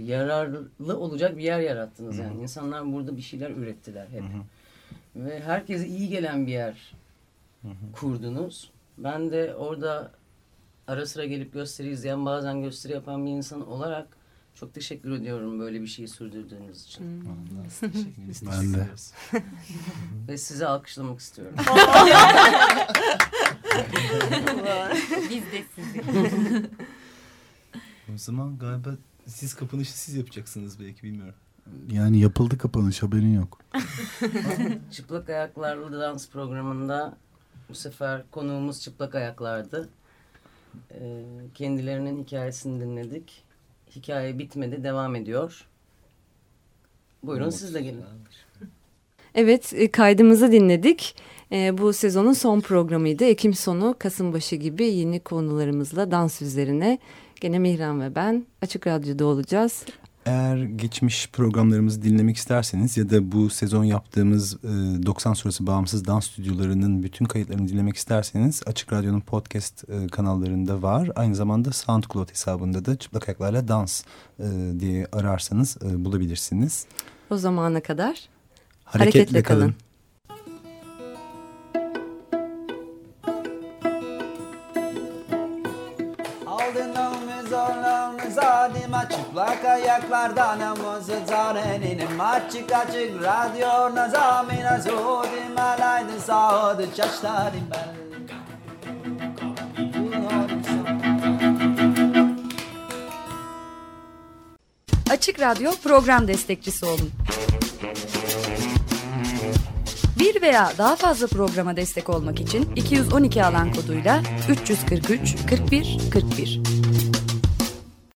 yararlı olacak bir yer yarattınız. Yani insanlar burada bir şeyler ürettiler hep. Hı hı. Ve herkese iyi gelen bir yer hı hı. kurdunuz. Ben de orada ara sıra gelip gösteri izleyen bazen gösteri yapan bir insan olarak çok teşekkür ediyorum böyle bir şeyi sürdürdüğünüz için. Hmm. ben de. Ve sizi alkışlamak istiyorum. Biz de sizi. o zaman galiba siz kapanışı siz yapacaksınız belki bilmiyorum. Yani yapıldı kapanış haberin yok. çıplak ayaklarla dans programında bu sefer konuğumuz çıplak ayaklardı. Ee, kendilerinin hikayesini dinledik. Hikaye bitmedi, devam ediyor. Buyurun siz de gelin. Evet, e, kaydımızı dinledik. E, bu sezonun son programıydı. Ekim sonu, Kasım başı gibi yeni konularımızla dans üzerine. Gene Mihran ve ben Açık Radyo'da olacağız. Eğer geçmiş programlarımızı dinlemek isterseniz ya da bu sezon yaptığımız e, 90 sonrası bağımsız dans stüdyolarının bütün kayıtlarını dinlemek isterseniz Açık Radyo'nun podcast e, kanallarında var. Aynı zamanda SoundCloud hesabında da Çıplak Ayaklarla Dans e, diye ararsanız e, bulabilirsiniz. O zamana kadar hareketle, hareketle kalın. kalın. Zadima çıplak ayaklardan namazı zarenin Açık açık radyo nazamina Zudim alaydı sağdı çaştarim ben. Açık Radyo program destekçisi olun. Bir veya daha fazla programa destek olmak için 212 alan koduyla 343 41 41